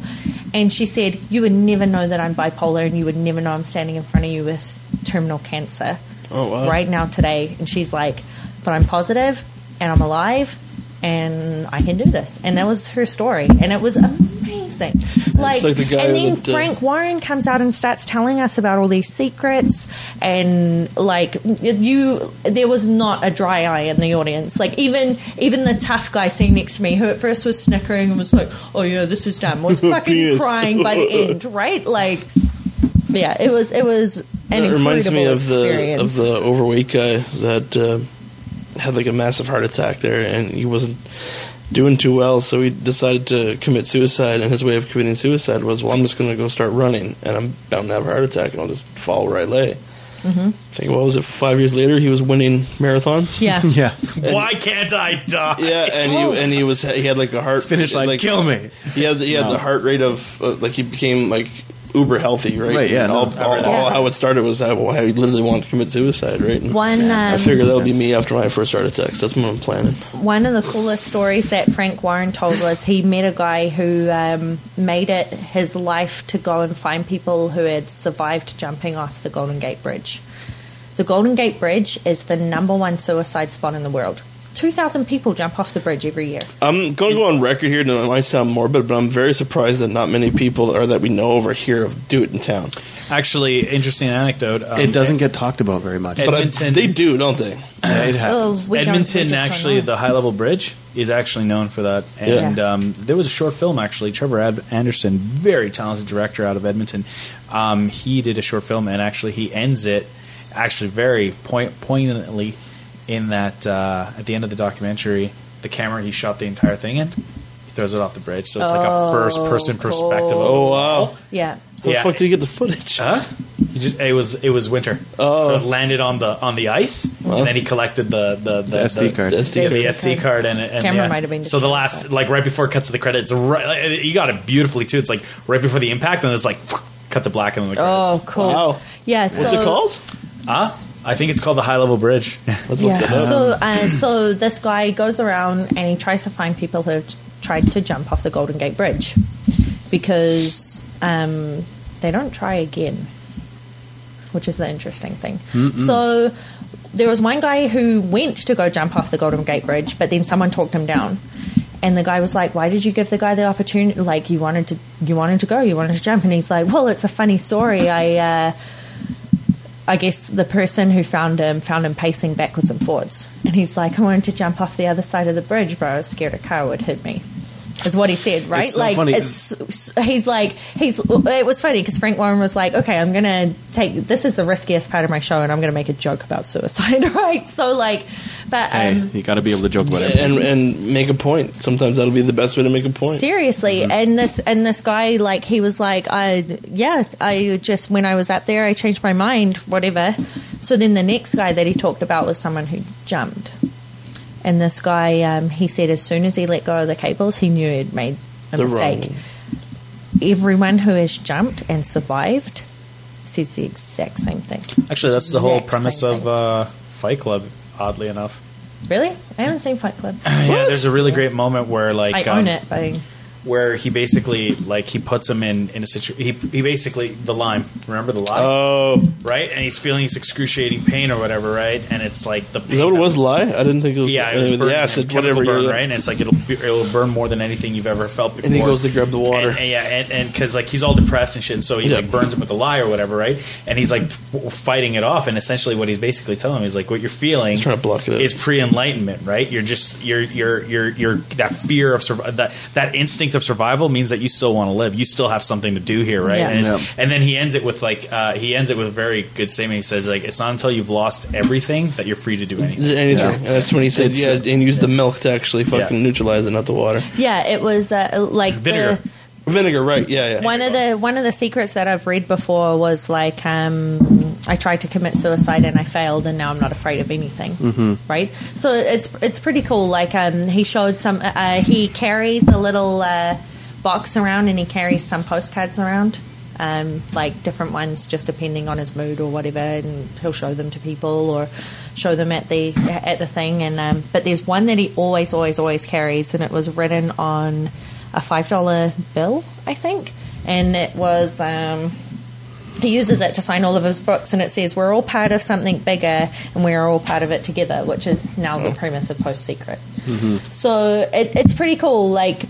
And she said, You would never know that I'm bipolar and you would never know I'm standing in front of you with terminal cancer Oh, wow. right now today. And she's like, But I'm positive and I'm alive and I can do this. And that was her story. And it was amazing. Like, like the and then that, uh, Frank Warren comes out and starts telling us about all these secrets and like you there was not a dry eye in the audience. Like even even the tough guy sitting next to me who at first was snickering and was like, Oh yeah, this is dumb was fucking crying by the end, right? Like yeah, it was it was an That incredible reminds me of the of the overweight guy that uh, had like a massive heart attack there, and he wasn't doing too well, so he decided to commit suicide. And his way of committing suicide was, "Well, I'm just going to go start running, and I'm bound to have a heart attack, and I'll just fall where I lay." Mm-hmm. I think what was it? Five years later, he was winning marathons. yeah. yeah, Why can't I die? Yeah, and he and he was he had like a heart finish line. like kill me. He had he had No. the heart rate of uh, like he became like uber healthy, right? Right, yeah, And no, all, I've all, all that. how it started was how, how he literally wanted to commit suicide, right? And One um, I figure that'll be me after my first heart attacks. That's what I'm planning. One of the coolest stories that Frank Warren told was he met a guy who um, made it his life to go and find people who had survived jumping off the Golden Gate Bridge. The Golden Gate Bridge is the number one suicide spot in the world. 2,000 people jump off the bridge every year. I'm going to go on record here, and it might sound morbid, but I'm very surprised that not many people or that we know over here of do it in town. Actually, interesting anecdote. Um, it doesn't get talked about very much. But I, they do, don't they? Yeah, it happens. we don't- we Edmonton, actually, the high level bridge is actually known for that. And Yeah. um, there was a short film, actually. Trevor Ad- Anderson, very talented director out of Edmonton, um, he did a short film, and actually, he ends it actually very point- poignantly in that uh, at the end of the documentary, the camera he shot the entire thing in. He throws it off the bridge, so it's like a Oh, first person cool. perspective. Of, Oh wow! Yeah. Where Yeah. the fuck did you get the footage? Huh? He just it was it was winter, Oh. so it landed on the on the ice, and then he collected the the, the, The SD card. The SD the card. SD card and, and Camera yeah. might have been so the distracted. last like right before it cuts to the credits right like, you got it beautifully too it's like right before the impact and it's like cut to black and then the credits Oh, credits cool. Wow. Yeah. What's it called? huh I think it's called the high level bridge Let's look that Yeah. up. So, uh, so this guy goes around and he tries to find people who have tried to jump off the Golden Gate Bridge because um, they don't try again, which is the interesting thing. So, there was one guy who went to go jump off the Golden Gate Bridge, but then someone talked him down. And the guy was like, "Why did you give the guy the opportunity? Like, you wanted to, you wanted to go, you wanted to jump." And he's like, "Well, it's a funny story. I, uh, I guess the person who found him found him pacing backwards and forwards. And he's like, I wanted to jump off the other side of the bridge, but I was scared a car would hit me. Is what he said, right? It's so like, funny. it's he's like he's. It was funny because Frank Warren was like, "Okay, I'm gonna take this is the riskiest part of my show, and I'm gonna make a joke about suicide, right?" So like, but Hey, um, you got to be able to joke about it. and and make a point. Sometimes that'll be the best way to make a point. Seriously, and this and this guy, like, he was like, I yeah, I just when I was up there, I changed my mind, whatever. So then the next guy that he talked about was someone who jumped, and this guy, um, he said as soon as he let go of the cables, he knew he'd made a The mistake. wrong- Everyone who has jumped and survived says the exact same thing. actually that's the whole premise of uh, Fight Club oddly enough Really, I haven't seen Fight Club. yeah there's a really great moment where like I um, own it, but where he basically like he puts him in in a situation he, he basically the lime remember the lime Oh, right and he's feeling this excruciating pain or whatever right and it's like the is that what it was? Lye? I didn't think it was. Yeah, it was burning, the acid, whatever. burn, right? And it's like it'll be- it'll burn more than anything you've ever felt before. And he goes to grab the water. And, and yeah, and- and because like he's all depressed and shit, and so he Yeah. like burns him with a lye or whatever, right? And he's like fighting it off, and essentially what he's basically telling him is like what you're feeling He's trying to block it is pre-enlightenment, right? You're just you're you're you're you're that fear of that that instinct of survival means that you still want to live. You still have something to do here, right? Yeah. And, Yeah. and then he ends it with like uh, he ends it with a very good statement. He says like it's not until you've lost everything that you're free to do anything. Anything. And that's when he said, It's, yeah, uh, and use the milk to actually fucking Yeah. neutralize it, not the water. yeah, it was uh, like Vinegar. the Vinegar, right? Yeah, yeah. one of the one of the secrets that I've read before was like um, I tried to commit suicide and I failed and now I'm not afraid of anything. Mm-hmm. Right. So it's it's pretty cool. Like um, he showed some. Uh, he carries a little uh, box around and he carries some postcards around. Um, like different ones, just depending on his mood or whatever, and he'll show them to people or show them at the at the thing. And um, but there's one that he always, always, always carries, and it was written on a five dollar bill, I think, and it was. Um, he uses it to sign all of his books, and it says, "We're all part of something bigger, and we are all part of it together," which is now the premise of Post Secret. So it, it's pretty cool. Like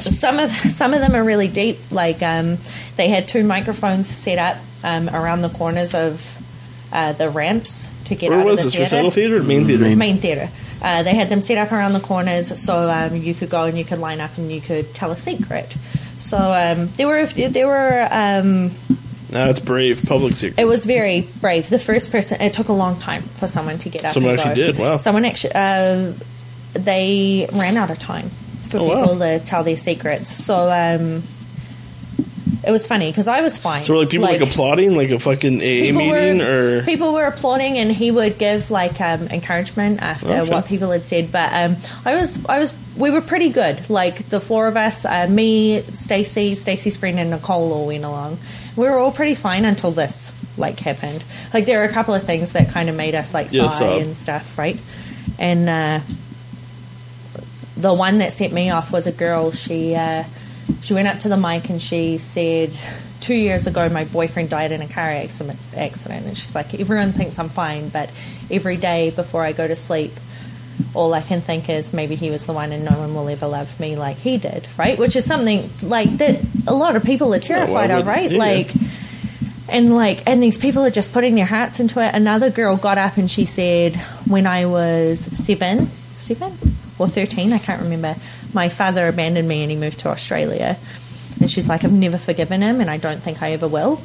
some of some of them are really deep. Like um, they had two microphones set up um, around the corners of uh, the ramps to get Where out was of the this? theater Recital theater or main theater? main theater. Uh, they had them set up around the corners, so um, you could go and you could line up and you could tell a secret. So um, there were there were um, No, it's brave. Public secret. it was very brave. The first person it took a long time for someone to get up. Someone actually go. did, wow. Someone actually uh, they ran out of time for Oh, wow. people to tell their secrets. So um, it was funny because I was fine. so were like people like, applauding, like a fucking AA meeting, were or people were applauding, and he would give like um, encouragement after Okay. what people had said. But um, I was, I was, we were pretty good. Like the four of us, uh, me, Stacy, Stacy's friend, and Nicole all went along. We were all pretty fine until this like happened. Like there were a couple of things that kind of made us like sigh Yeah, sob. and stuff, right? And uh, the one that set me off was a girl. She uh, she went up to the mic and she said, two years ago, my boyfriend died in a car accident. And she's like, everyone thinks I'm fine, but every day before I go to sleep, all I can think is maybe he was the one, and no one will ever love me like he did, right? Which is something like that. A lot of people are terrified of, right? you? Like. And like, and these people are just putting their hearts into it. Another girl got up and she said, "When I was seven, seven or thirteen, I can't remember. My father abandoned me and he moved to Australia." And she's like, "I've never forgiven him, and I don't think I ever will."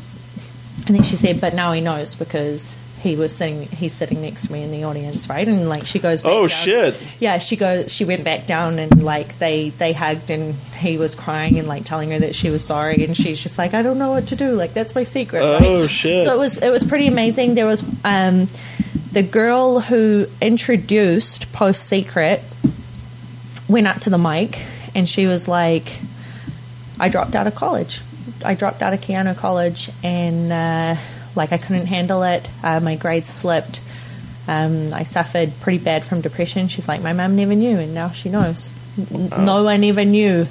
And then she said, "But now he knows because he was sitting he's sitting next to me in the audience, right? And like she goes, back Oh, down. shit. Yeah, she goes. She went back down and like they they hugged and he was crying and like telling her that she was sorry and she's just like I don't know what to do. Like that's my secret. Oh, right? shit. So it was it was pretty amazing. There was um, the girl who introduced Post Secret went up to the mic and she was like, I dropped out of college. I dropped out of Keyano College and uh, like I couldn't handle it. Uh, my grades slipped. Um, I suffered pretty bad from depression. She's like, my mum never knew, and now she knows. N- No one ever knew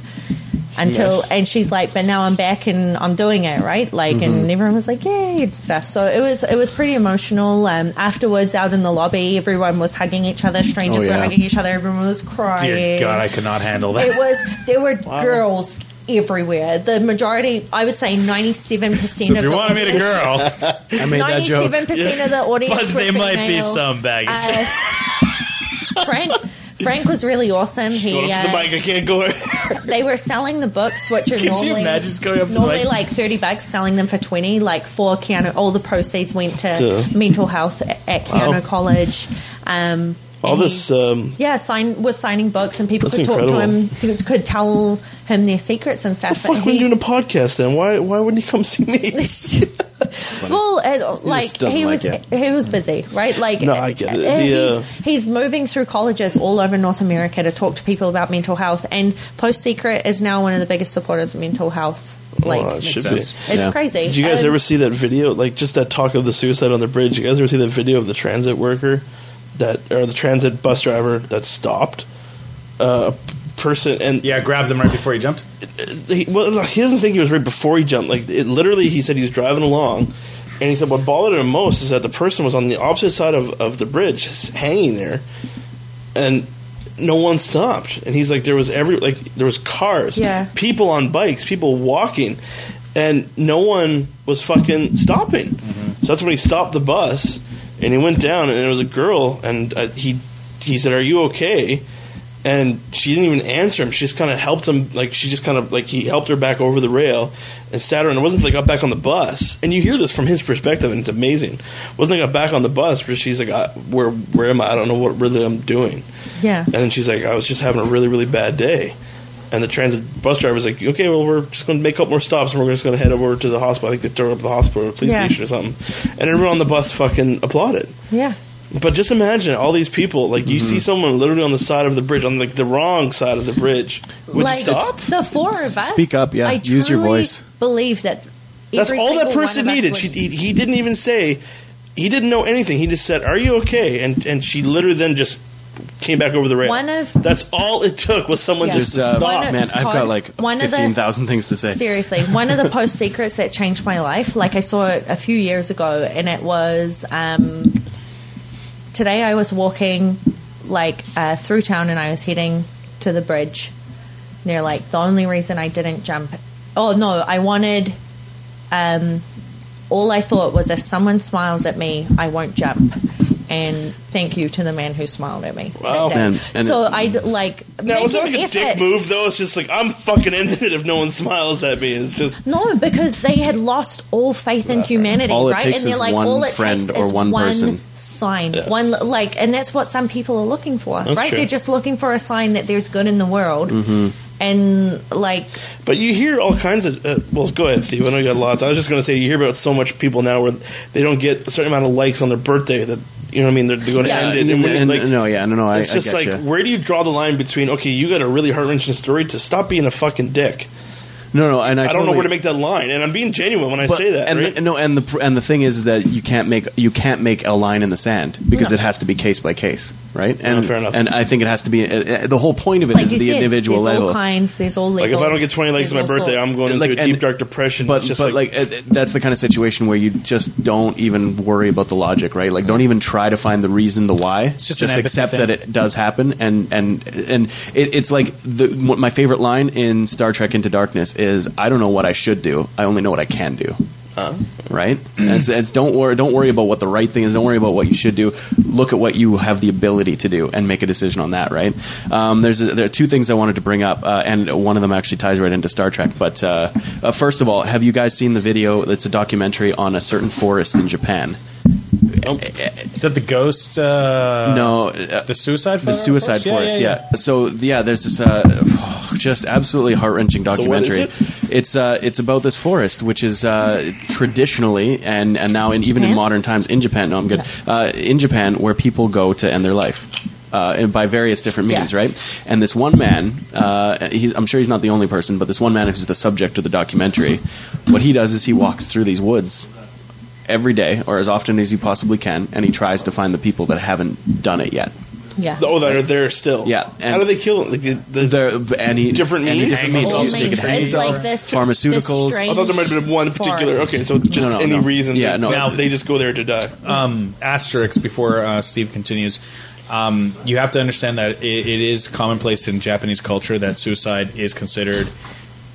until, and she's like, but now I'm back and I'm doing it right. Like, and everyone was like, yay and stuff. So it was it was pretty emotional. Um, afterwards, out in the lobby, everyone was hugging each other. Strangers Oh, were hugging each other. Everyone was crying. Dear God, I could not handle that. It was there were girls everywhere. The majority, I would say, ninety-seven percent So of if you want to meet a girl, I made that joke. ninety-seven percent of the audience, but were they might be some baggage. Uh, Frank, Frank was really awesome. He, Going up to the uh, mic, I can't go. they were selling the books, which are Could you normally imagine just going up to the normally mic? like thirty bucks, selling them for twenty. Like for Keyano, all the proceeds went to, To- mental health at, at Keyano Wow. College. Um, All and he- this, um, yeah, sign was signing books, and people That's could talk to incredible. him, could- could tell him their secrets and the stuff. fuck but were you doing a podcast then? Why why wouldn't you come see me? well, uh, like doesn't he was, he was busy, right? Like, No, I get it. uh, The, uh, he's, he's moving through colleges all over North America to talk to people about mental health, and Post Secret is now one of the biggest supporters of mental health. Like, Well, it should be. it's Yeah. crazy. Did you guys Um, ever see that video? Like just that talk of the suicide on the bridge. You guys ever see that video of the transit worker that, or the transit bus driver that stopped uh, person and yeah, grabbed them right before he jumped. he, well, he doesn't think he was right before he jumped. Like it literally, he said he was driving along, and he said what bothered him most is that the person was on the opposite side of, of the bridge, hanging there, and no one stopped. And he's like, there was every like there was cars, Yeah. people on bikes, people walking, and no one was fucking stopping. So that's when he stopped the bus, and he went down, and it was a girl, and uh, he he said, "Are you okay?" And she didn't even answer him. She just kind of helped him, like she just kind of like he helped her back over the rail and sat her. And it wasn't like got back on the bus. And you hear this from his perspective, and it's amazing. It wasn't like got back on the bus, but she's like, I, "Where where am I? I don't know what really I'm doing." Yeah. And then she's like, "I was just having a really really bad day." And the transit bus driver was like, "Okay, well, we're just going to make a couple more stops, and we're just going to head over to the hospital. I think they turned up the hospital or police Yeah. station or something." And everyone on the bus fucking applauded. yeah. But just imagine all these people. Like you Mm-hmm. see someone literally on the side of the bridge, on like the wrong side of the bridge. Would like you stop? the four of us. Speak up, yeah. I Use your voice. Believe that. That's all that person needed. She, he, he didn't even say. He didn't know anything. He just said, "Are you okay?" And and she literally then just came back over the rail. One of- That's all it took was someone Yeah. just to uh, One stop. of- man, I've got like one of the- fifteen thousand things to say. Seriously, one of the post secrets that changed my life, like I saw it a few years ago, and it was um, today I was walking like uh, through town and I was heading to the bridge. Near like the only reason I didn't jump. Oh no, I wanted. Um, all I thought was if someone smiles at me, I won't jump. And thank you to the man who smiled at me. Wow. day. Man, and so I like. Now make was that like a dick move though? It's just like I'm fucking ending it if no one smiles at me. It's just No, because they had lost all faith in humanity, All it right? takes and they're is like, one all it friend takes or is one person. sign, Yeah. one like, and that's what some people are looking for, That's right? true. They're just looking for a sign that there's good in the world, Mm-hmm. and like, But you hear all kinds of. Uh, well, go ahead, Steve. I know you got lots. I was just going to say you hear about so much people now where they don't get a certain amount of likes on their birthday that you know what I mean. They're, they're going to Yeah. end it. And- when you, and- like, no, yeah, no, no. I, it's I just get like you. where do you draw the line between okay, you got a really heart wrenching story to stop being a fucking dick. No, no, and I, I, don't know where to make that line, and I'm being genuine when I But- say that. And right? the, no, and the and the thing is, is that you can't make you can't make a line in the sand because No. it has to be case by case, right? And fair enough. And I think it has to be uh, uh, the whole point of it is like you the said, individual there's level. all kinds, there's all like if I don't get 20 likes on my there's all birthday, I'm sorts. going into Like, a deep dark depression. but just but like, like, uh, that's the kind of situation where you just don't even worry about the logic, right? Like don't even try to find the reason, the why. It's just an accept thing. that it does happen, and and and it, it's like the my favorite line in Star Trek Into Darkness is, "I don't know what I should do. I only know what I can do." Right? And it's, it's don't worry don't worry about what the right thing is. Don't worry about what you should do. Look at what you have the ability to do and make a decision on that. Right? Um, there's a, there are two things I wanted to bring up, uh, and one of them actually ties right into Star Trek. But uh, uh, first of all, have you guys seen the video? It's a documentary on a certain forest in Japan. Nope. Is that the ghost? Uh, no, uh, the suicide. Forest? the Forest? Suicide Forest. Yeah, So yeah, there's this uh, just absolutely heart wrenching what is documentary. it? It's uh, it's about this forest, which is uh, traditionally and and now in, even in modern times in Japan. No, I'm good. Uh, in Japan, where people go to end their life. Uh, and by various different means, Yeah. right? And this one man, uh, he's, I'm sure he's not the only person, but this one man who's the subject of the documentary, what he does is he walks through these woods every day, or as often as he possibly can, and he tries to find the people that haven't done it yet. Yeah. Oh, that are there still. Yeah, and- How do they kill them? Like the, the, There, any Different any means? different means. All They They means could hang it's like this pharmaceuticals. This I thought there might have been one particular. forest. Okay, so just No, no, any no. reason. Yeah, to- no. Now they just go there to die. um, asterisk before uh, Steve continues. Um, you have to understand that it, it is commonplace in Japanese culture that suicide is considered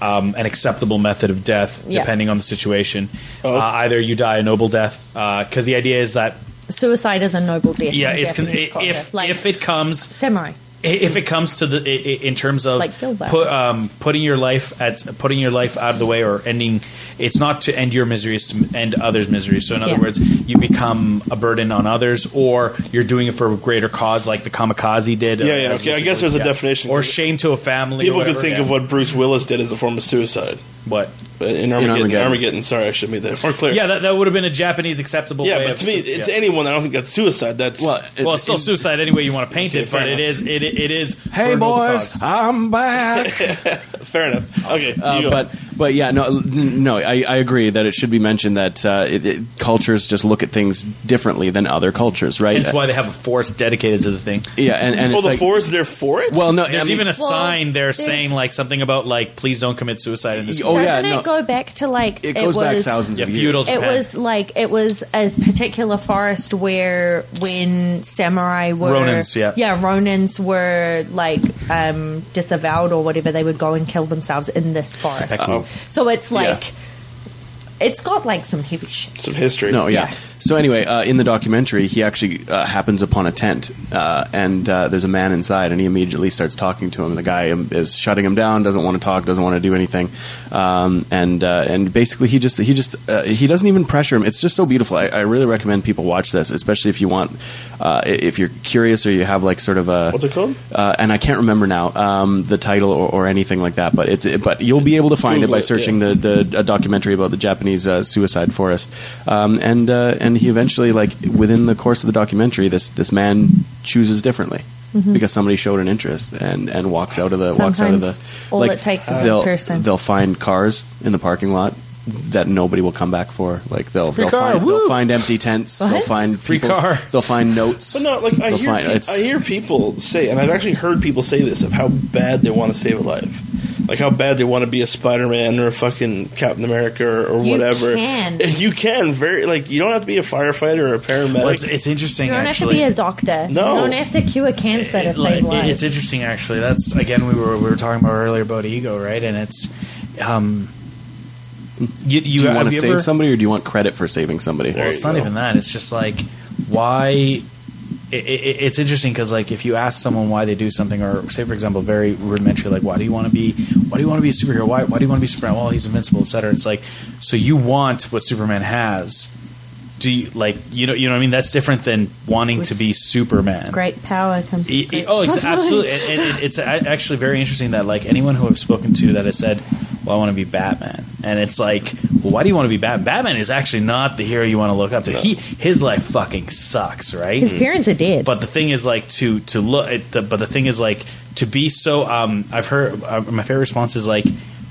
um, an acceptable method of death, Yeah. depending on the situation. Oh. Uh, either you die a noble death, because the idea is that Suicide is a noble death. yeah, in it's con- Japanese culture. if like if it comes samurai. If it comes to the i- i- in terms of Like put, um, putting your life at putting your life out of the way or ending it's not to end your misery it's to end others misery so in other Yeah. words you become a burden on others or you're doing it for a greater cause like the kamikaze did Yeah, yeah, as okay, I guess there's it, a definition. or shame to a family People or could think yeah. of what Bruce Willis did as a form of suicide. What In Armageddon. Armageddon. Armageddon. Sorry, I should have made that more clear. yeah that, that would have been a Japanese acceptable yeah, way but of to me, su- it's yeah. anyone. I don't think that's suicide. That's Well, well, it's still it- suicide any way you want to paint Okay, it, but it enough. is it, it is. Hey for a noble boys. I'm back. fair enough. Okay, you Uh, but but yeah, no, no, I, I agree that it should be mentioned that uh, it, it, cultures just look at things differently than other cultures, right? Hence why they have a forest dedicated to the thing. yeah, and, and it's the like, forest there for it. well, no, There's I mean, even a Well, sign there saying like something about like please don't commit suicide in this. Oh, yeah, Doesn't no. it go back to like it goes back was, thousands Yeah, of feudal years. It was like it was a particular forest where when samurai were Ronins, yeah. yeah Ronins were like um, disavowed or whatever they would go and kill themselves in this forest. Seppuku. So it's Yeah. like it's got like some heavy shit. Some history. No, yeah. Yeah. So anyway, uh, in the documentary, he actually uh, happens upon a tent, uh, and uh, there's a man inside, and he immediately starts talking to him. The guy is shutting him down, doesn't want to talk, doesn't want to do anything, um, and uh, and basically he just he just uh, he doesn't even pressure him. It's just so beautiful. I, I really recommend people watch this, especially if you want, uh, if you're curious or you have like sort of a What's it called? Uh, and I can't remember now um, the title or, or anything like that, but it's but you'll be able to find Google it by it, searching yeah. the the a documentary about the Japanese uh, suicide forest, um, and uh, and he eventually like within the course of the documentary, this this man chooses differently. Mm-hmm. Because somebody showed an interest and, and walks out of the walks out of the all like, it takes is they'll, person. They'll find cars in the parking lot that nobody will come back for. Like they'll Free they'll car, find woo! they'll find empty tents. They'll find Free car. They'll find notes. But no, like I They'll hear, find- peop- it's- I hear people say, and I've actually heard people say this of how bad they want to save a life, like how bad they want to be a Spider-Man or a fucking Captain America or, or You whatever. can. you can very like you don't have to be a firefighter or a paramedic. Well, it's, it's interesting. You don't actually. have to be a doctor. No. You don't have to cure cancer to It- save like, lives. It's interesting, actually. That's again we were we were talking about earlier about ego, right? And it's um, you, you, do you want to you save ever- somebody or do you want credit for saving somebody? Well, it's not go. even that. It's just like why. It, it, it's interesting because, like, if you ask someone why they do something, or say, for example, very rudimentary, like, why do you want to be, why do you want to be a superhero? Why, why do you want to be Superman? Well, he's invincible, etc. It's like, so you want what Superman has? Do you like, you know, you know what I mean? That's different than wanting to be Superman. Great power comes. With e- great oh, it's absolutely. It's actually very interesting that like anyone who I've spoken to that has said, "Well, I want to be Batman," and it's like, well, why do you want to be Batman? Batman is actually not the hero you want to look up to. He his life fucking sucks, right? His parents are dead. But the thing is, like to to look. It, but the thing is, like to be so. Um, I've heard uh, my favorite response is like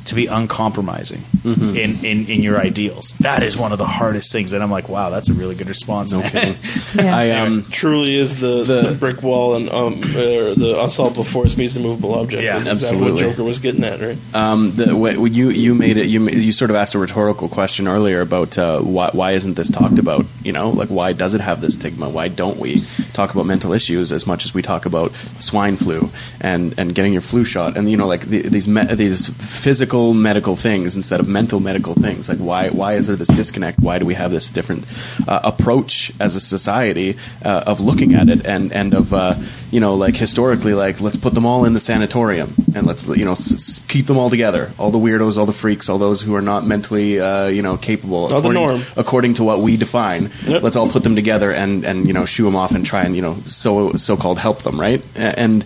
to be uncompromising Mm-hmm. in, in in your ideals. That is one of the hardest things, and I'm like, wow, that's a really good response. No man. Yeah. I um truly is the, the, brick wall and um, uh, the unsolvable force meets the movable object. Yeah, That's exactly what. Joker was getting at, right? um the wh- when you you made it you you sort of asked a rhetorical question earlier about uh, why why isn't this talked about? You know, like why does it have this stigma? Why don't we talk about mental issues as much as we talk about swine flu and, and getting your flu shot and you know like the, these me- these physical medical things instead of mental medical things. Like why why is there this disconnect? Why do we have this different uh, approach as a society uh, of looking at it and and of uh, you know like historically like let's put them all in the sanatorium and let's you know s- keep them all together. All the weirdos all the freaks all those who are not mentally uh, you know capable All the according, norm. according to what we define. Yep. let's all put them together and and you know shoo them off and try and you know so so called help them right? And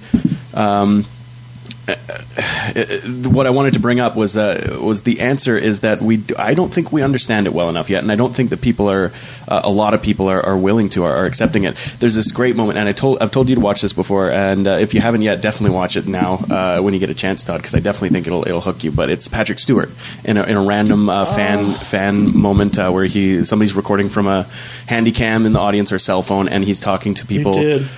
um what I wanted to bring up was uh, was the answer is that we d- I don't think we understand it well enough yet, and I don't think that people are uh, a lot of people are, are willing to are, are accepting it. There's this great moment, and I told I've told you to watch this before, and uh, if you haven't yet, definitely watch it now uh, when you get a chance, Todd, because I definitely think it'll it'll hook you. But it's Patrick Stewart in a, in a random uh, fan fan moment uh, where he somebody's recording from a handy cam in the audience or cell phone, and he's talking to people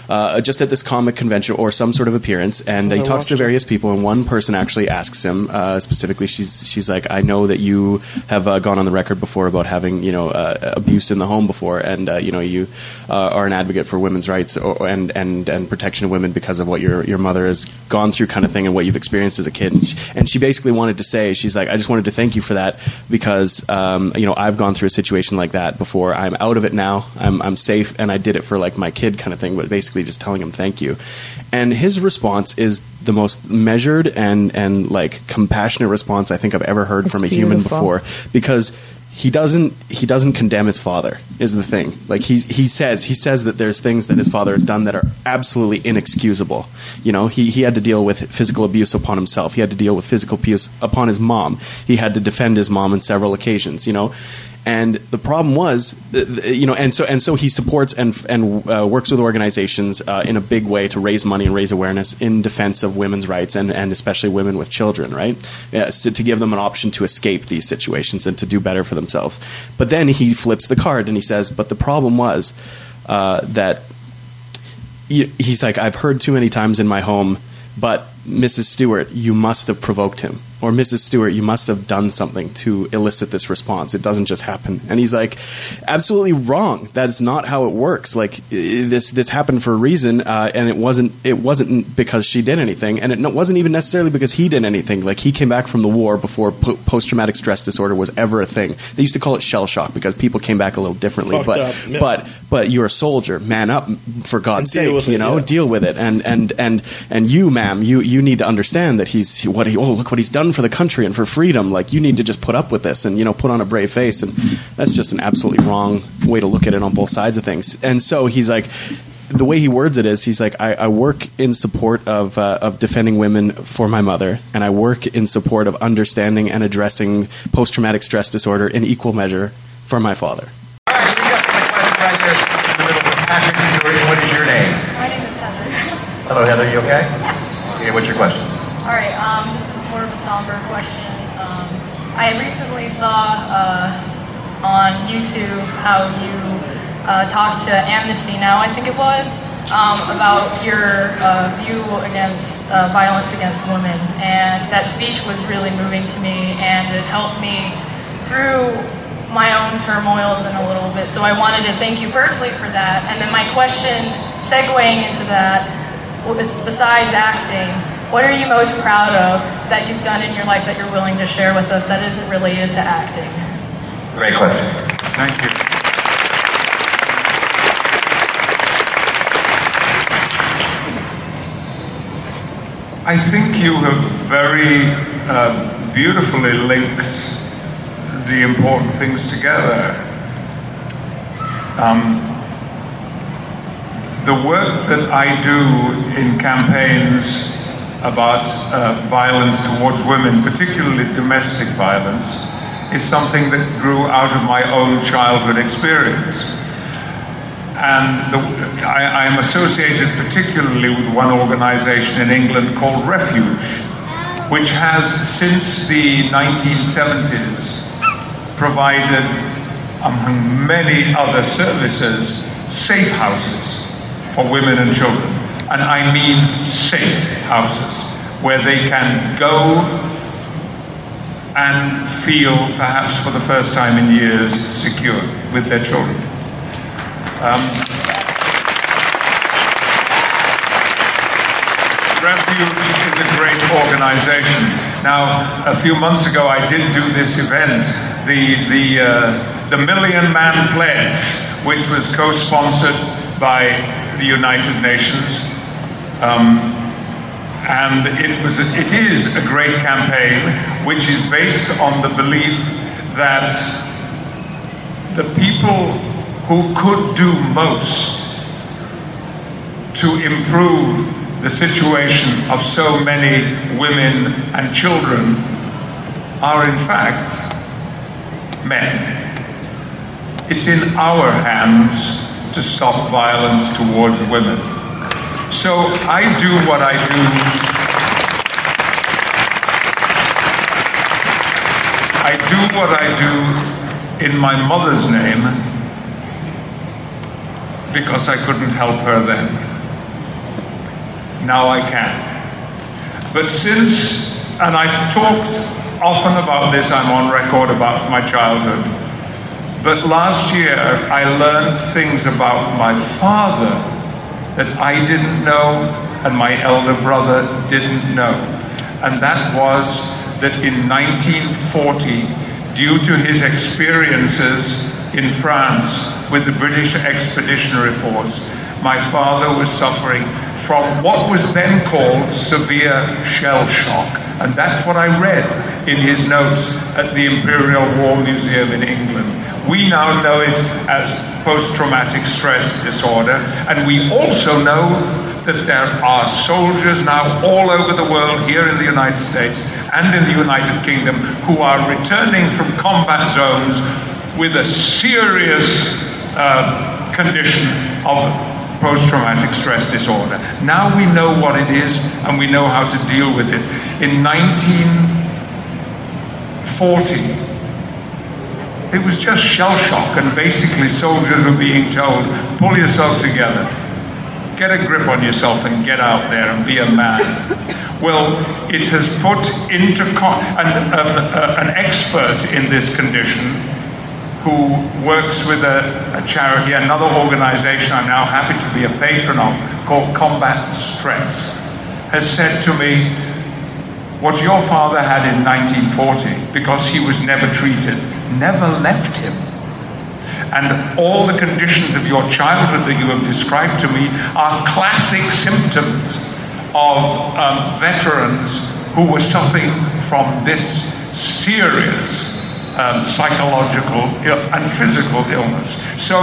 uh, just at this comic convention or some sort of appearance, and he talks to various people, and one person actually asks him uh, specifically. She's she's like, I know that you have uh, gone on the record before about having you know uh, abuse in the home before, and uh, you know you uh, are an advocate for women's rights or, and and and protection of women because of what your your mother has gone through, kind of thing, and what you've experienced as a kid. And she, and she basically wanted to say, she's like, I just wanted to thank you for that because um, you know I've gone through a situation like that before. I'm out of it now. I'm I'm safe, and I did it for like my kid, kind of thing. But basically, just telling him thank you. And his response is the most measured and and like compassionate response I think I've ever heard It's from a human before. Because he doesn't he doesn't condemn his father is the thing. Like he he says he says that there's things that his father has done that are absolutely inexcusable. You know he he had to deal with physical abuse upon himself. He had to deal with physical abuse upon his mom. He had to defend his mom on several occasions you know and the problem was, th- th- you know, and so and so he supports and and uh, works with organizations uh, in a big way to raise money and raise awareness in defense of women's rights and and especially women with children, right? Yeah, so to give them an option to escape these situations and to do better for themselves. But then he flips the card and he says, "But the problem was uh, that." he- He's like, I've heard too many times in my home, but Mrs. Stewart, you must have provoked him. Or Mrs. Stewart, you must have done something to elicit this response. It doesn't just happen. And he's like, absolutely wrong. That's not how it works. Like this, this happened for a reason, uh, and it wasn't. It wasn't because she did anything, and it wasn't even necessarily because he did anything. Like he came back from the war before po- post traumatic stress disorder was ever a thing. They used to call it shell shock because people came back a little differently. Fucked but up, yeah. but but you're a soldier. Man up, for God's sake. You it, know, yeah. deal with it. And and and and you, ma'am, you you need to understand that he's what he. Oh, look what he's done for the country and for freedom. Like you need to just put up with this and you know put on a brave face. And that's just an absolutely wrong way to look at it on both sides of things. And so he's like. The way he words it is, he's like, I, I work in support of uh, of defending women for my mother, and I work in support of understanding and addressing post traumatic stress disorder in equal measure for my father. All right, we got my question right there in the middle of Patrick Stewart. What is your name? My name is Heather. Hello, Heather. You okay? Okay, what's your question? All right, um, this is question. Um, I recently saw uh, on YouTube how you uh, talked to Amnesty Now, I think it was, um, about your uh, view against uh, violence against women. And that speech was really moving to me, and it helped me through my own turmoils in a little bit. So I wanted to thank you personally for that. And then my question, segueing into that, besides acting, what are you most proud of that you've done in your life that you're willing to share with us that isn't related to acting? Great question. Thank you. I think you have very uh, beautifully linked the important things together. Um, the work that I do in campaigns about uh, violence towards women, particularly domestic violence, is something that grew out of my own childhood experience. And the, I, I'm associated particularly with one organization in England called Refuge, which has since the 1970s provided, among many other services, safe houses for women and children and I mean safe houses, where they can go and feel, perhaps for the first time in years, secure with their children. Um, Refuge is a great organization. Now, a few months ago, I did do this event, the, the, uh, the Million Man Pledge, which was co sponsored by the United Nations um, and it, was, it is a great campaign which is based on the belief that the people who could do most to improve the situation of so many women and children are in fact men. It's in our hands to stop violence towards women. So I do what I do. I do what I do in my mother's name because I couldn't help her then. Now I can. But since, and I've talked often about this, I'm on record about my childhood. But last year I learned things about my father that I didn't know and my elder brother didn't know. And that was that in 1940, due to his experiences in France with the British Expeditionary Force, my father was suffering from what was then called severe shell shock. And that's what I read in his notes at the Imperial War Museum in England. We now know it as post traumatic stress disorder, and we also know that there are soldiers now all over the world, here in the United States and in the United Kingdom, who are returning from combat zones with a serious uh, condition of post traumatic stress disorder. Now we know what it is and we know how to deal with it. In 1940, it was just shell shock, and basically, soldiers were being told, pull yourself together, get a grip on yourself, and get out there and be a man. Well, it has put into con- an, um, uh, an expert in this condition who works with a, a, charity, another organization I'm now happy to be a patron of, called Combat Stress, has said to me, What your father had in 1940, because he was never treated, never left him. And all the conditions of your childhood that you have described to me are classic symptoms of um, veterans who were suffering from this serious um, psychological and physical illness. So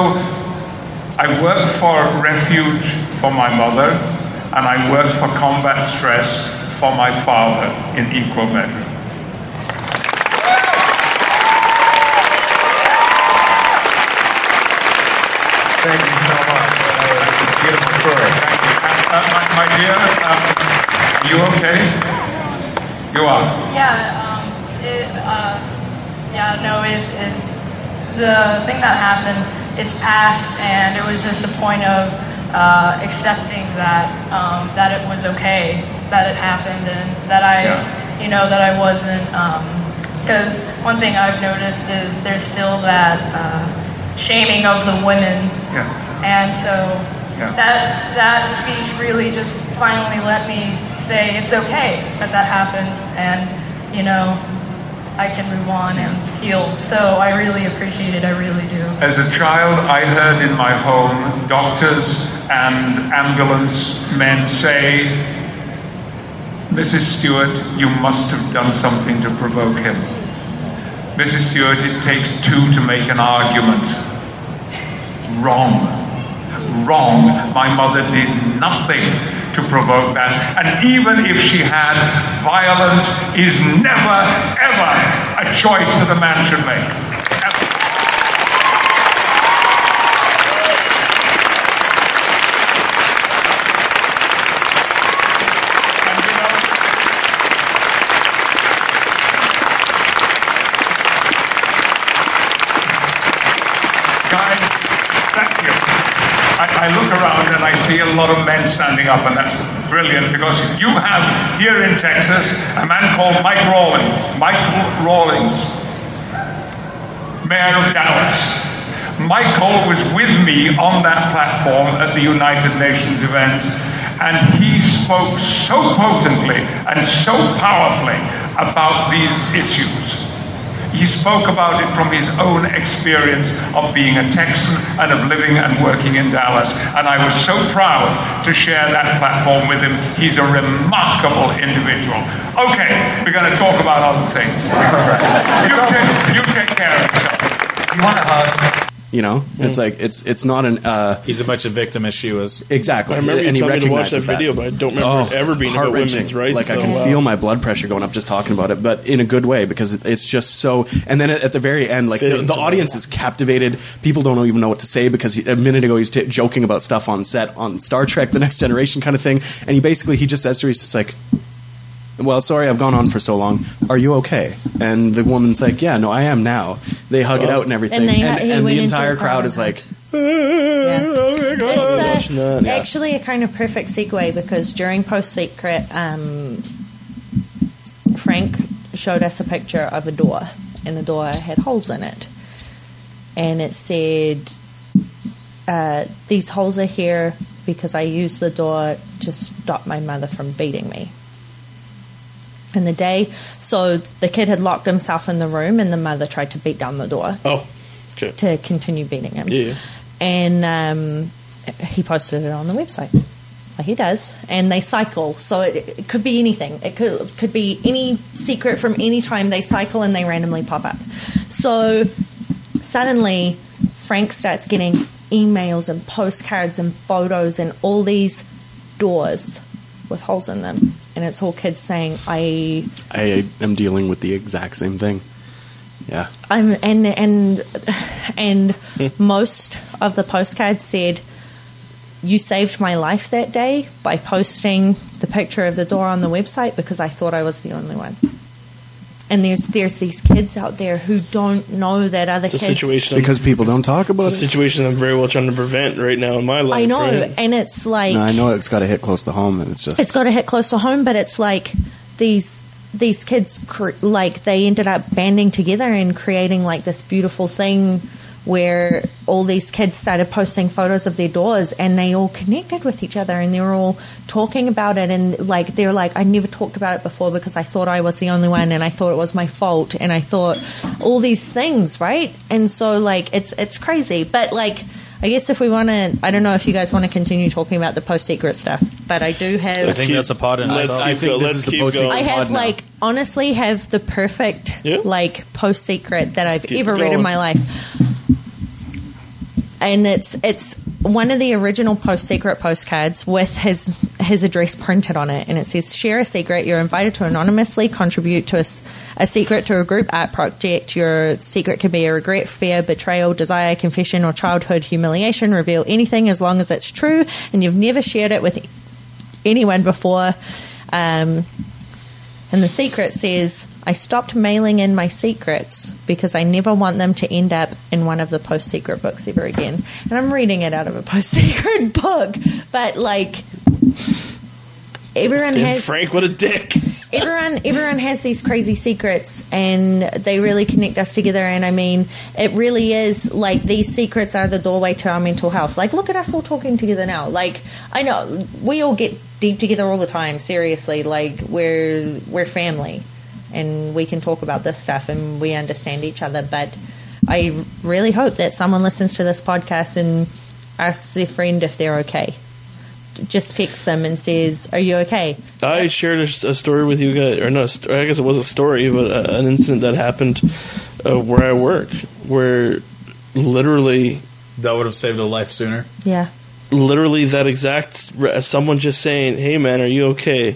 I work for refuge for my mother, and I work for combat stress for my father in equal measure. Thank you so much. That was a beautiful story. Thank you. Uh, my, my, dear, um, you okay? You are. Yeah. Um, it, uh, yeah. No. It, it. The thing that happened. It's past, and it was just a point of uh, accepting that um, that it was okay that it happened, and that I, yeah. you know, that I wasn't. Because one thing I've noticed is there's still that uh, shaming of the women. Yes. And so yeah. that that speech really just finally let me say it's okay that that happened, and you know I can move on and heal. So I really appreciate it. I really do. As a child, I heard in my home doctors and ambulance men say, "Mrs. Stewart, you must have done something to provoke him." Mrs. Stewart, it takes two to make an argument. Wrong. Wrong. My mother did nothing to provoke that. And even if she had, violence is never, ever a choice that a man should make. Ever. Guys, thank you. I, look around and I see a lot of men standing up, and that's brilliant because you have here in Texas a man called Mike Rawlings. Michael Rawlings, Mayor of Dallas. Michael was with me on that platform at the United Nations event, And he spoke so potently and so powerfully about these issues. He spoke about it from his own experience of being a Texan and of living and working in Dallas. And I was so proud to share that platform with him. He's a remarkable individual. Okay, we're going to talk about other things. You take, you take care of yourself. You want a hug? You know, it's like it's it's not an uh, He's as much a victim as she was. exactly. I remember you and he telling me to watch that recognizes video, but I don't remember it ever being about heart-wrenching. women's rights. Like I can uh, feel my blood pressure going up just talking about it, but in a good way because it's just so. And then at at the very end, like the, the audience is captivated. People don't even know what to say because he, a minute ago he was t- joking about stuff on set on Star Trek: The Next Generation kind of thing, and he basically he just says to her, he's just like. Well, sorry, I've gone on for so long. Are you okay? And the woman's like, "Yeah, no, I am now." They hug it out and everything, And and, they ha- he and went the into entire a crowd is like, Oh my God, It's uh. Yeah. actually a kind of perfect segue because during Post Secret, um, Frank showed us a picture of a door, and the door had holes in it. And it said, uh, These holes are here because I used the door to stop my mother from beating me. And the day, so the kid had locked himself in the room, and the mother tried to beat down the door Oh, okay. to continue beating him. Yeah. And um, he posted it on the website. Like he does, and they cycle, so it, it could be anything. It could could be any secret from any time. They cycle and they randomly pop up. So suddenly, Frank starts getting emails and postcards and photos and all these doors with holes in them, and it's all kids saying, "I I am dealing with the exact same thing. Yeah. I'm and and and most of the postcards said you saved my life that day by posting the picture of the door on the website because I thought I was the only one. And there's there's these kids out there who don't know that other It's a kids situation. Because people don't talk about it's a it. situation I'm very well trying to prevent right now in my life. I know, right? and it's like No, I know it's got to hit close to home, and it's just it's got to hit close to home, but it's like these these kids cr- like they ended up banding together and creating like this beautiful thing where all these kids started posting photos of their doors and they all connected with each other and they were all talking about it and like they're like I never talked about it before because I thought I was the only one and I thought it was my fault and I thought all these things right and so like it's it's crazy but like I guess if we want to I don't know if you guys want to continue talking about the post secret stuff but I do have I think that's a pod in Let's itself. keep, I think go- this is the keep posting- going. I have odd now. like honestly have the perfect Yeah. like post secret that I've Keep ever it read in my life. And it's it's one of the original post secret postcards with his his address printed on it. And it says share a secret. You're invited to anonymously contribute to a secret to a group art project. Your secret can be a regret fear betrayal desire confession or childhood humiliation. Reveal anything as long as it's true. And you've never shared it with anyone before. Um, and the secret says, I stopped mailing in my secrets because I never want them to end up in one of the post secret books ever again. And I'm reading it out of a post secret book, but like everyone Damn, has Frank, what a dick. everyone everyone has these crazy secrets and they really connect us together. And i mean it really is like these secrets are the doorway to our mental health. Like look at us all talking together now. Like i know we all get deep together all the time seriously. Like we're we're family and we can talk about this stuff and we understand each other but i really hope that someone listens to this podcast and asks their friend if they're okay just texts them and says are you okay I shared a, a story with you guys, or not? I guess it was a story, but uh, an incident that happened uh, where I work, where literally, that would have saved a life sooner. yeah literally that exact someone just saying, "Hey, man, are you okay?"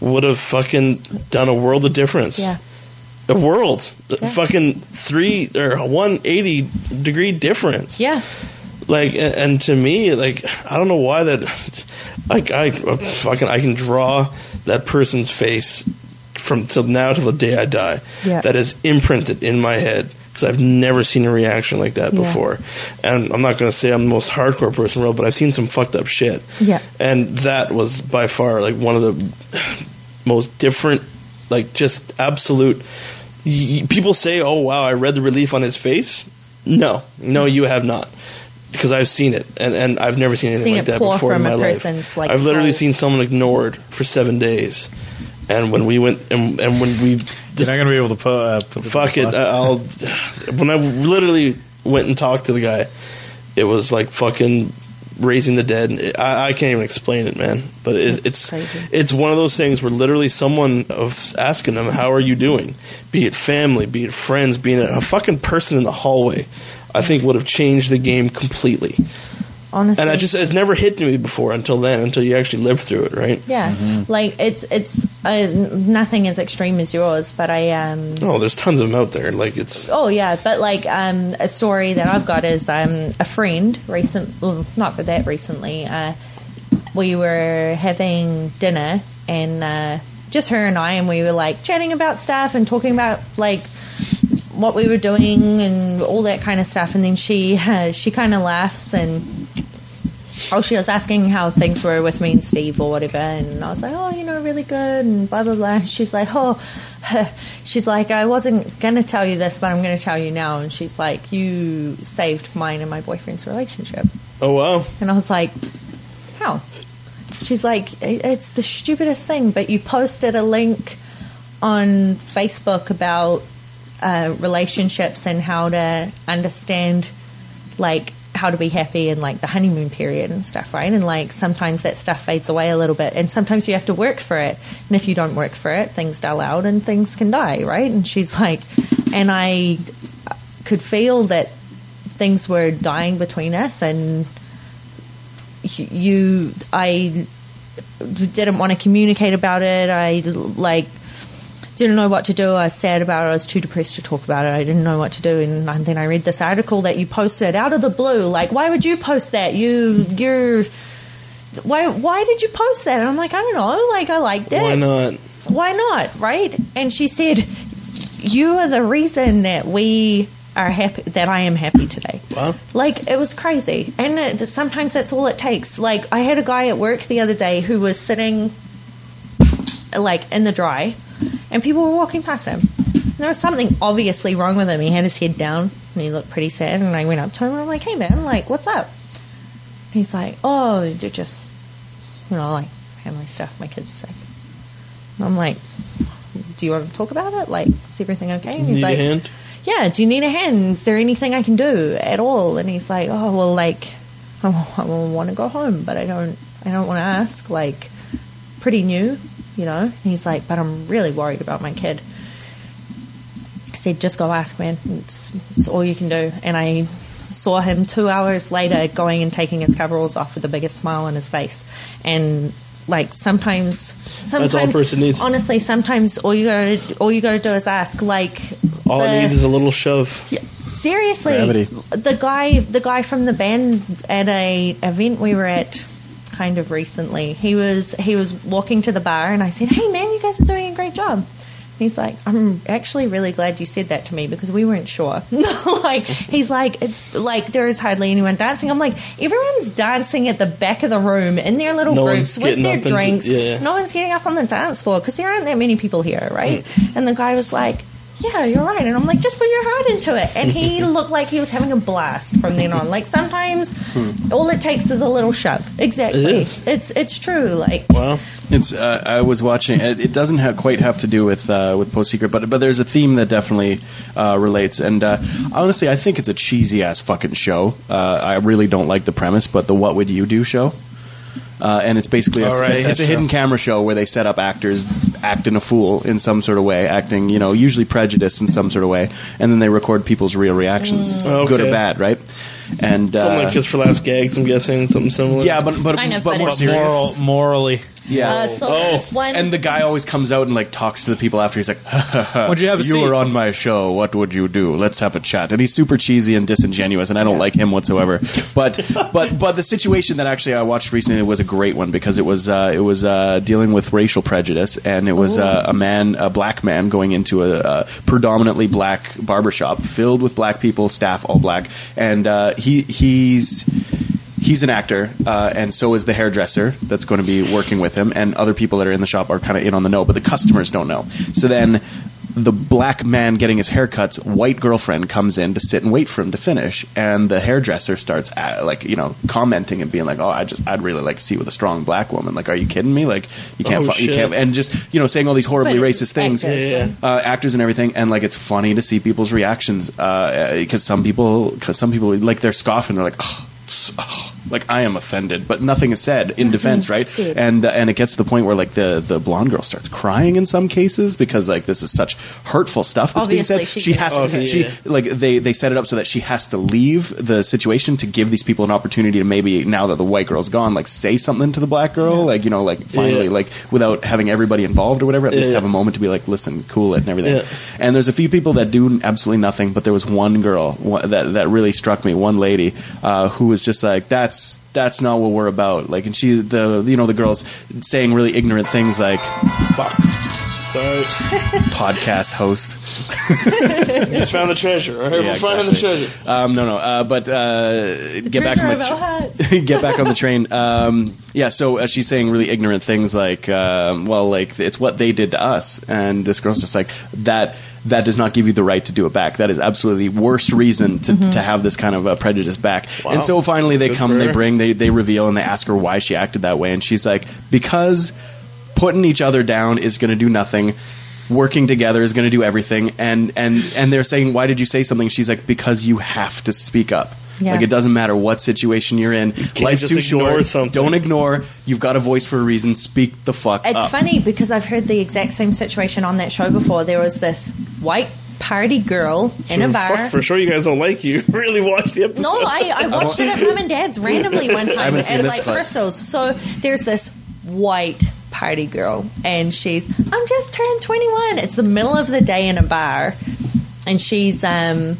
Would have fucking done a world of difference. yeah a world, Yeah. fucking three or one eighty degree difference. yeah like and, and to me like i don't know why that like i fucking i can draw that person's face from till now till the day i die Yeah. that is imprinted in my head because i've never seen a reaction like that Yeah. before and i'm not going to say i'm the most hardcore person in the world but i've seen some fucked up shit Yeah. and that was by far like one of the most different like just absolute people say oh wow i read the relief on his face no no you have not because I've seen it, and, and I've never seen anything Seen like that before in my life. like, I've literally soul. seen someone ignored for seven days, and when we went and, and when we You're not going to be able to put. Uh, put fuck it, I- I'll when I literally went and talked to the guy, it was like fucking raising the dead. I, I can't even explain it, man. But it, It's it's crazy. it's one of those things where literally someone of asking them, "How are you doing?" Be it family, be it friends, being a, a fucking person in the hallway, I think would have changed the game completely. Honestly, And I just it's never hit me before until then, until you actually live through it, right? yeah, like it's it's uh, nothing as extreme as yours, but I um Oh, there's tons of them out there. Like it's Oh yeah, but like um, a story that I've got is um, a friend recent, well, not for that recently. Uh, we were having dinner and uh, just her and I, and we were like chatting about stuff and talking about like what we were doing and all that kind of stuff. And then she uh, she kind of laughs and oh, she was asking how things were with me and Steve or whatever, and I was like, oh, you know, really good, and blah blah blah. And she's like, oh, she's like, I wasn't gonna tell you this, but I'm gonna tell you now. And she's like, you saved mine and my boyfriend's relationship. oh wow, And I was like, how? She's like, it's the stupidest thing, but you posted a link on Facebook about uh, relationships and how to understand, like, how to be happy in like the honeymoon period and stuff, right? And like sometimes that stuff fades away a little bit, and sometimes you have to work for it. And if you don't work for it, things dull out and things can die, right? And she's like, and I could feel that things were dying between us, and you i didn't want to communicate about it i like didn't know what to do. I was sad about it i was too depressed to talk about it. I didn't know what to do. And then i read this article that you posted out of the blue. Like why would you post that? You you're why why did you post that? And i'm like i don't know. Like i liked it. Why not? why not? Right? And she said you are the reason that we are happy that i am happy today. Wow. like it was crazy. And it, sometimes that's all it takes. Like i had a guy at work the other day who was sitting like in the dry and people were walking past him and there was something obviously wrong with him he had his head down and he looked pretty sad and i went up to him and i'm like hey man like what's up he's like oh you're just you know like family stuff my kid's sick and i'm like do you want to talk about it like is everything okay and he's Need like a hand? yeah, do you need a hand? Is there anything I can do at all? And he's like, oh, well, like, I, want to go home, but I don't, I don't want to ask. Like, pretty new, you know. And he's like, but I'm really worried about my kid. I said, just go ask, man. It's, it's all you can do. And I saw him two hours later going and taking his coveralls off with the biggest smile on his face. And like sometimes, sometimes, all a person needs. honestly, sometimes all you gotta, all you gotta do is ask. Like, All the- it needs is a little shove. yeah, seriously, Gravity. the guy, the guy from the band at a event we were at, kind of recently. He was he was walking to the bar, and I said, "Hey, man, you guys are doing a great job." He's like, "I'm actually really glad you said that to me because we weren't sure." like he's like, "It's like there is hardly anyone dancing." I'm like, "Everyone's dancing at the back of the room in their little No groups with their up and- drinks. yeah. No one's getting up on the dance floor because there aren't that many people here, right?" Mm. And the guy was like. Yeah, you're right. And I'm like, just put your heart into it. And he looked like he was having a blast from then on. Like sometimes all it takes is a little shove. Exactly. It is. It's it's true. Like Wow. It's. Uh, I was watching. It, it doesn't have, quite have to do with uh, with Post Secret, but but there's a theme that definitely uh, relates. And uh, honestly, I think it's a cheesy ass fucking show. Uh, I really don't like the premise, but the What Would You Do show. Uh, and it's basically a, All right, it's that a hidden show. camera show where they set up actors acting a fool in some sort of way, acting you know usually prejudice in some sort of way, and then they record people's real reactions, Mm. good or bad, right? And Something uh, like Kiss for Laughs gags, I'm guessing. Something similar. yeah, but but Kind of, but but more serious. Moral, morally. Yeah. uh, so Oh, it's one And the guy always comes out and like talks to the people after. He's like, Would you have a You seat?" were on my show. What would you do? Let's have a chat." And he's super cheesy and disingenuous, and I don't like him whatsoever. But but but the situation that actually I watched recently was a great one because it was uh, it was uh, dealing with racial prejudice, and it was uh, a man, a black man, going into a, a predominantly black barbershop filled with black people, staff all black, and uh, he he's he's an actor, uh, and so is the hairdresser that's going to be working with him, and other people that are in the shop are kind of in on the know, but the customers don't know. So then the black man getting his haircuts, white girlfriend comes in to sit and wait for him to finish, and the hairdresser starts uh like you know commenting and being like, "Oh, I just I'd really like to see with a strong black woman." Like, are you kidding me? Like, you can't Oh, fu- you can't and just you know saying all these horribly But racist things, actors, Yeah, yeah. uh, actors and everything, and like it's funny to see people's reactions because some people because some people like they're scoffing, they're like. Oh, s- oh," like I am offended, but nothing is said in defense, right? And uh, and it gets to the point where like the the blonde girl starts crying in some cases because like this is such hurtful stuff that's Obviously, being said. she has gets to to she like they they set it up so that she has to leave the situation to give these people an opportunity to maybe now that the white girl's gone, like say something to the black girl, like you know, like finally, Yeah. like without having everybody involved or whatever. At least have a moment to be like, listen, cool it and everything. Yeah. And there's a few people that do absolutely nothing, but there was one girl that that really struck me. One lady uh, who was just like, that's that's not what we're about. Like, and she the you know the girls saying really ignorant things like, Fuck. Sorry. podcast host. Just found the treasure. All right, Yeah, we're finding the treasure. Um, no, no. Uh, but uh, get back on the of get back on the train. Um, yeah. So uh, she's saying really ignorant things like, um, well, like it's what they did to us, and this girl's just like that. That does not give you the right to do it back. That is absolutely the worst reason to, Mm-hmm. to have this kind of uh, prejudice back. Wow. And so finally they Good come, they bring, they, they reveal, and they ask her why she acted that way. And she's like, because putting each other down is going to do nothing. Working together is going to do everything. And, and, and they're saying, why did you say something? She's like, because you have to speak up. Yeah. Like it doesn't matter what situation you're in. Life's just too ignore short. something. Don't ignore. You've got a voice for a reason. Speak the fuck up. It's up. funny because I've heard the exact same situation on that show before. There was this white party girl in a bar. Fuck, for sure you guys don't like you. really watch the episode. No, I, I watched it at mum and dad's randomly one time haven't seen at this like clip. Crystals. So there's this white party girl, and she's I'm just turned 21. It's the middle of the day in a bar, and she's um.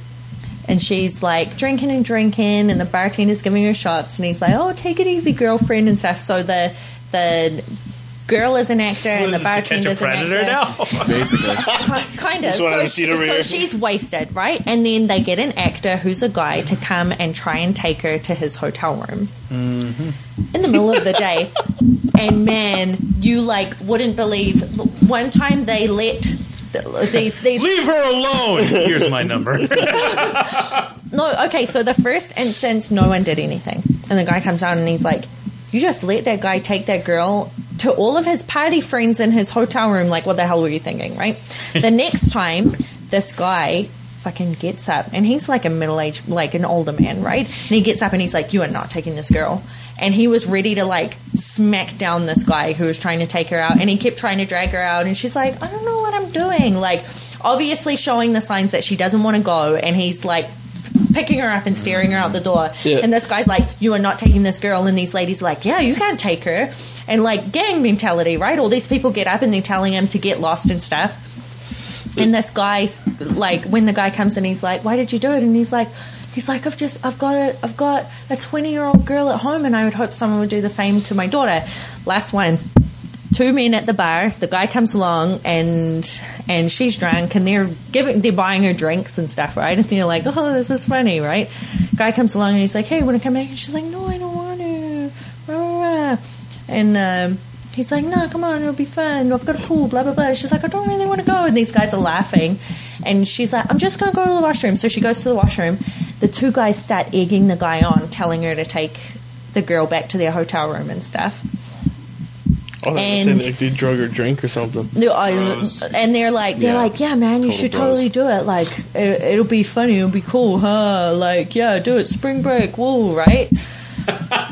And she's like drinking and drinking, and the bartender's giving her shots, and he's like, "Oh, take it easy, girlfriend," and stuff. So the the girl is an actor, and the bartender catch a bartender's an actor now. Basically. Ki- kind of. So, to see it she- so she's wasted, right? And then they get an actor who's a guy to come and try and take her to his hotel room Mm-hmm. in the middle of the day. And man, you like wouldn't believe. One time they let th- these these Leave her alone. Here's my number. no. Okay, so the first instance, no one did anything, and the guy comes out and he's like, "You just let that guy take that girl." To all of his party friends in his hotel room, like, what the hell were you thinking, right? The next time, this guy fucking gets up and he's like a middle aged, like an older man, right? And he gets up and he's like, You are not taking this girl. And he was ready to like smack down this guy who was trying to take her out. And he kept trying to drag her out. And she's like, I don't know what I'm doing. Like, obviously showing the signs that she doesn't want to go. And he's like, picking her up and staring her out the door. Yeah. And this guy's like, You are not taking this girl. And these ladies are like, Yeah, you can't take her. And like gang mentality, right? All these people get up and they're telling him to get lost and stuff. And this guy's like, when the guy comes in, he's like, "Why did you do it?" And he's like, "He's like, I've just, I've got a, I've got a twenty-year-old girl at home, and I would hope someone would do the same to my daughter." Last one, two men at the bar. The guy comes along, and and she's drunk, and they're giving, they're buying her drinks and stuff, right? And they're like, "Oh, this is funny, right?" Guy comes along, and he's like, "Hey, want to come back?" And she's like, "No, I don't want to." And um, he's like, no, come on, it'll be fun. I've got a pool, blah, blah, blah. She's like, I don't really want to go. And these guys are laughing. And she's like, I'm just going to go to the washroom. So she goes to the washroom. The two guys start egging the guy on, telling her to take the girl back to their hotel room and stuff. Oh, they And- say like do drug or drink or something. No, I- and they're like, they're Yeah. like, yeah, man, you Total should bros. totally do it. Like, it, it'll be funny, it'll be cool, huh? Like, yeah, do it. Spring break, woo, right?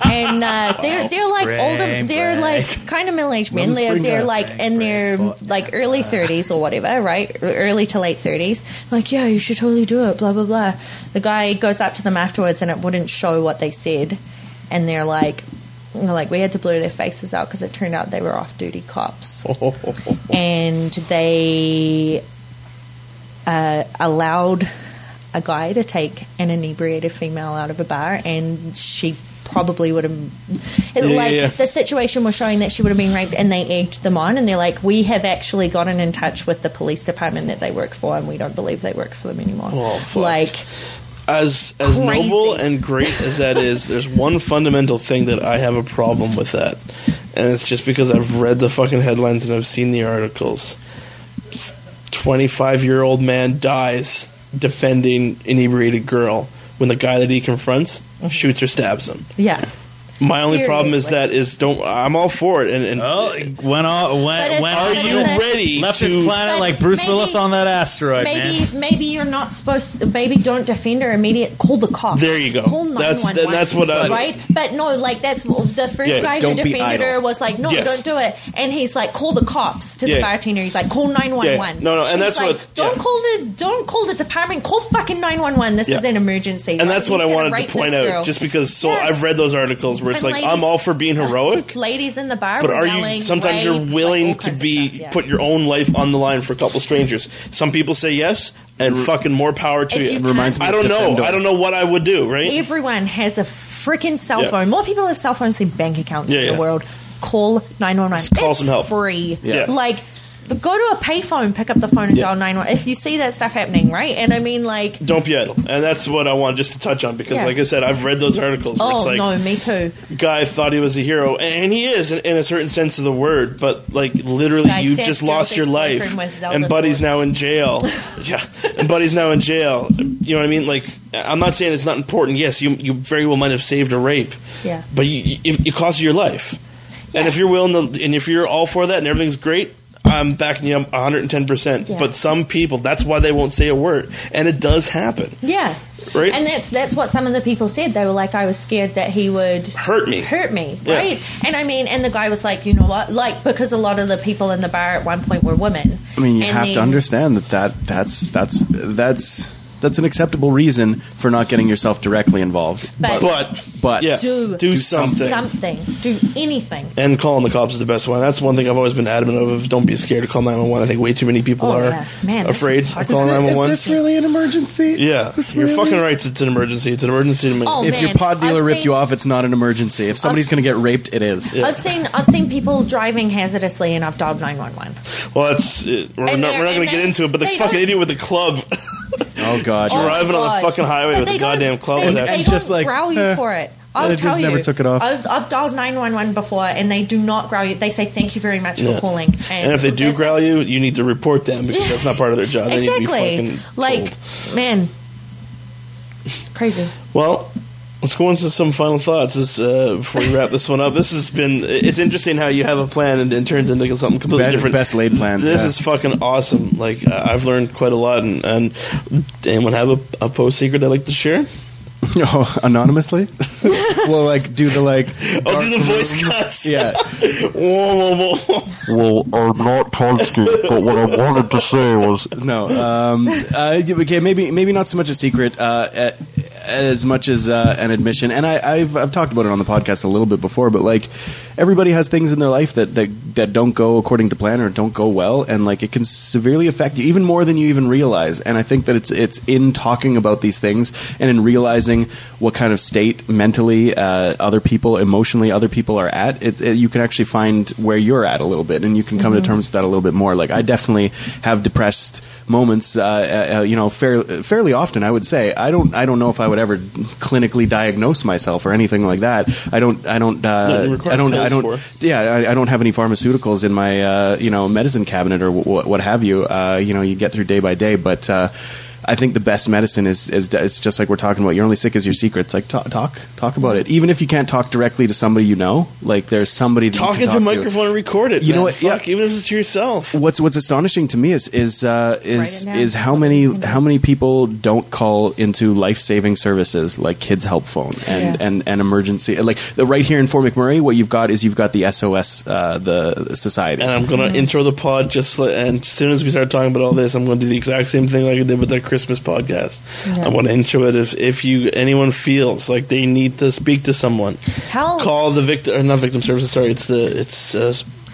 And uh, they're they're like Spring older, they're break. like kind of middle aged men. They're they're like in their like early thirties or whatever, right? Early to late thirties. Like, yeah, you should totally do it. Blah blah blah. The guy goes up to them afterwards, and it wouldn't show what they said, and they're like. they're Like we had to blur their faces out because it turned out they were off-duty cops and they uh, allowed a guy to take an inebriated female out of a bar, and she probably would have. It, Yeah, like yeah. the situation was showing that she would have been raped, and they egged them on, and they're like, "We have actually gotten in touch with the police department that they work for, and we don't believe they work for them anymore." Oh, like, as as Crazy. noble and great as that is, there's one fundamental thing that I have a problem with that, and it's just because I've read the fucking headlines and I've seen the articles. 25 year old man dies defending inebriated girl when the guy that he confronts shoots or stabs him. Yeah. My only problem is that is don't I'm all for it and, and Oh, it went on. But Went, it's- went are you it's- ready left to this planet like Bruce maybe- Willis on that asteroid, Maybe man. maybe you're not supposed. to, Maybe don't defend her immediate. Call the cops. There you go. Call That's- 911. that's what I- right. But no, like that's the first Yeah, guy who defended her was like, no, Yes. don't do it. And he's like, call the cops to Yeah. the bartender. He's like, call nine one Yeah. one. No, no, and that's like, what- Don't yeah. call the don't call the department. Call fucking nine one one. This Yeah. is an emergency. and right? that's what I gonna wanted rape to point out girl. just because so I've read those articles where it's And like ladies- I'm all for being heroic Ladies in the bar, but are you sometimes you're willing like, to be stuff, yeah. put your own life on the line for a couple strangers some people say yes and fucking more power to you, you Reminds me I don't know I don't know what I would do right Everyone has a freaking cell Yeah. phone. More people have cell phones than bank accounts Yeah, in yeah. the world. Call 911. Call some help. free. Yeah. Like, go to a payphone, pick up the phone, and Yeah. dial 911. If you see that stuff happening, right? And I mean, like, don't be idle and that's what I want just to touch on because Yeah. like I said I've read those articles oh, like no, me too. guy thought he was a hero, and he is in, in a certain sense of the word. But like literally, Guy you stabbed just lost your life, ex-boyfriend with Zelda and Buddy's now in jail. yeah, and Buddy's now in jail. You know what I mean? Like, I'm not saying it's not important. Yes, you you very well might have saved a rape. Yeah. but you, it, it cost you your life. And if you're willing to, and if you're all for that, and everything's great. I'm backing you up 110%. But some people, that's why they won't say a word. And it does happen. Yeah. Right? And that's that's what some of the people said. They were like, I was scared that he would Hurt me. hurt me, Yeah. right? And I mean, and the guy was like, you know what? Like, because a lot of the people in the bar at one point were women. I mean, you And have to understand that, that that's that's that's that's an acceptable reason for not getting yourself directly involved. But- But, But yeah, Do, do something. something. Do anything. And calling the cops is the best one. That's one thing I've always been adamant of. Don't be scared to call 911. I think way too many people Oh, are yeah. Man, afraid of calling Is 911. is this really an emergency? yeah, Is this you're really- fucking right. It's an emergency. It's an emergency to me. Oh, If man, your pod dealer I've ripped seen- you off, it's not an emergency. If somebody's going to get raped, it is. I've seen I've seen people driving hazardously, and I've dialed nine one one. well, that's uh, we're And not, we're not going to get into it. But the fucking idiot with the club Oh God! Oh, driving on the God. fucking highway But with they a goddamn don't- club. They, with they that. And don't just like, growl you eh, for it. I'll they just tell you. never took it off. I've, I've dialed nine one one before, and they do not growl you. They say thank you very much Yeah. for calling. and if they do that's growl you, you need to report them because that's not part of their job. They need to be exactly. fucking Like told. man, crazy. Well, let's go into some final thoughts this, uh, before we wrap this one up. This has been. It's interesting how you have a plan and it turns into something completely Best- different. best laid plans, This yeah. is fucking awesome. Like uh, I've learned quite a lot. And, and anyone have a, a post secret they'd like to share? Oh, anonymously? well, like do the like. Oh, do the dark voice cuts. Yeah. Whoa, whoa, whoa. Well, I'm not Tolsky, but what I wanted to say was No. Um, uh, okay, maybe maybe not so much a secret uh, uh, as much as uh, an admission. And I, I've I've talked about it on the podcast a little bit before, but like everybody has things in their life that, that that don't go according to plan or don't go well, and like it can severely affect you even more than you even realize. And I think that it's it's in talking about these things and in realizing what kind of state mentally uh, other people, emotionally other people are at. It, it, you can actually find where you're at a little bit, and you can come to terms with that a little bit more. Like I definitely have depressed moments, uh, uh, you know, fair, fairly often. I would say I don't. I don't know if I would ever clinically diagnose myself or anything like that. I don't. I don't. Uh, I don't. I pills don't. for. Yeah, I, I don't have any pharmaceuticals in my uh, you know medicine cabinet or w- w- what have you. Uh, you know, you get through day by day, but. I think the best medicine is, is it's just like we're talking about. You're only sick as your secrets. Like talk, talk, talk about it. Even if you can't talk directly to somebody you know, like there's somebody that you Talk can into a talk microphone and record it. You know what? Fuck, Yeah. even if it's to yourself. What's What's astonishing to me is is uh, is is how many how many people don't call into life saving services like Kids Help Phone and Yeah. and, and emergency like the, right here in Fort McMurray. What you've got is you've got the SOS uh, the society. And I'm going to Mm-hmm. intro the pod just and as soon as we start talking about all this, I'm going to do the exact same thing like I did with the Christmas podcast. Yeah. I want to intro it if, if you anyone feels like they need to speak to someone, Hell, call the victim or not victim services. Sorry, it's the it's uh,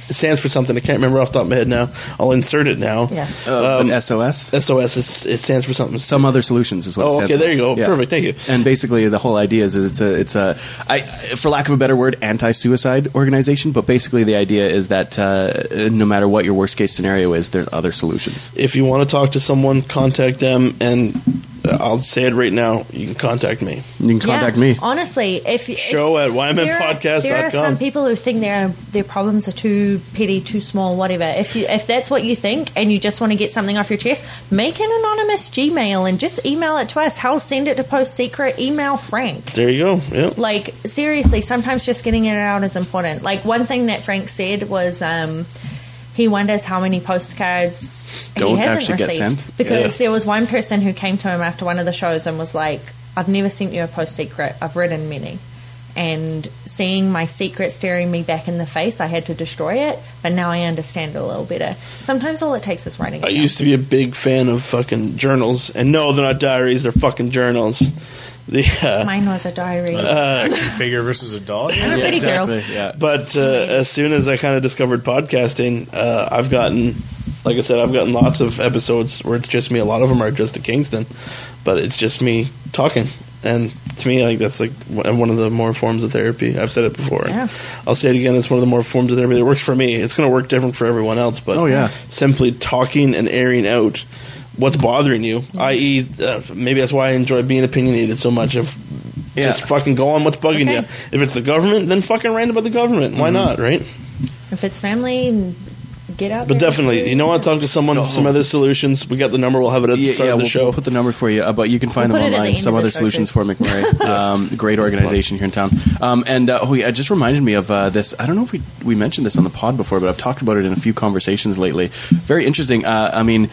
it stands for something I can't remember off the top of my head now. I'll insert it now. Yeah. Uh, Um, SOS. SOS. It's, it stands for something. Some other solutions is what. it Oh, stands okay, for. there you go. Perfect, thank you. And basically, the whole idea is it's a it's a I, for lack of a better word, anti-suicide organization. But basically, the idea is that uh, no matter what your worst case scenario is, there's other solutions. if you want to talk to someone, contact them and I'll say it right now. You can contact me. You can contact me. Honestly, if if- Show at there are- ymmpodcast.com. There are some people who think their their problems are too petty, too small, whatever. If you if that's what you think, and you just want to get something off your chest, make an anonymous Gmail and just email it to us. Hell, send it to Post Secret. Email Frank. There you go. Yep. Like seriously, sometimes just getting it out is important. Like one thing that Frank said was. Um, he wonders how many postcards Don't he hasn't actually get received sent? because there was one person who came to him after one of the shows and was like, "I've never sent you a post secret. I've written many." And seeing my secret staring me back in the face, I had to destroy it. But now I understand it a little better. Sometimes all it takes is writing. I used to be a big fan of fucking journals, and no, they're not diaries; they're fucking journals. The uh, Mine was a diary. Action figure versus a dog. I'm a pretty girl. Yeah. But uh, as soon as I kind of discovered podcasting, uh, I've gotten, like I said, I've gotten lots of episodes where it's just me. A lot of them are just to Kingston, but it's just me talking. And to me, like that's like one one of the more forms of therapy. I've said it before. Yeah. I'll say it again. It's one of the more forms of therapy that works for me. It's going to work different for everyone else, but Oh, yeah. simply talking and airing out what's bothering you. I.e., uh, maybe that's why I enjoy being opinionated so much. Of Yeah. just fucking go on what's bugging Okay. you. If it's the government, then fucking rant about the government. Why not, right? If it's family, get out. But there. definitely, you know what? Talk to someone. Some other solutions. We got the number. We'll have it at the Yeah, start yeah of the we'll, show. we'll put the number for you, uh, but you can find We'll them put it at the online. Some the other solutions too. for McMurray. um, great organization here in town. Um, and uh, oh, yeah, it just reminded me of uh, this. I don't know if we we mentioned this on the pod before, but I've talked about it in a few conversations lately. Very interesting. Uh, I mean.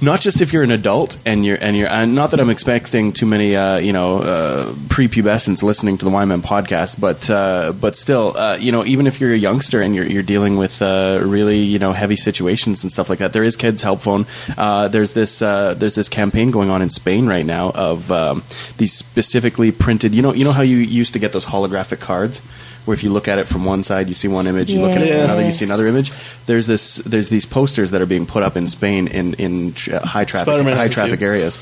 Not just if you're an adult and you're and you're and not that I'm expecting too many uh, you know uh, prepubescents listening to the YMM podcast, but uh, but still uh, you know even if you're a youngster and you're you're dealing with uh, really you know heavy situations and stuff like that, there is Kids Help Phone. Uh, there's this there's this campaign going on in Spain right now of um, these specifically printed. You know you know how you used to get those holographic cards where if you look at it from one side you see one image, you look at it from another you see another image. There's this there's these posters that are being put up in Spain in in tra- high traffic Spider-Man high traffic areas.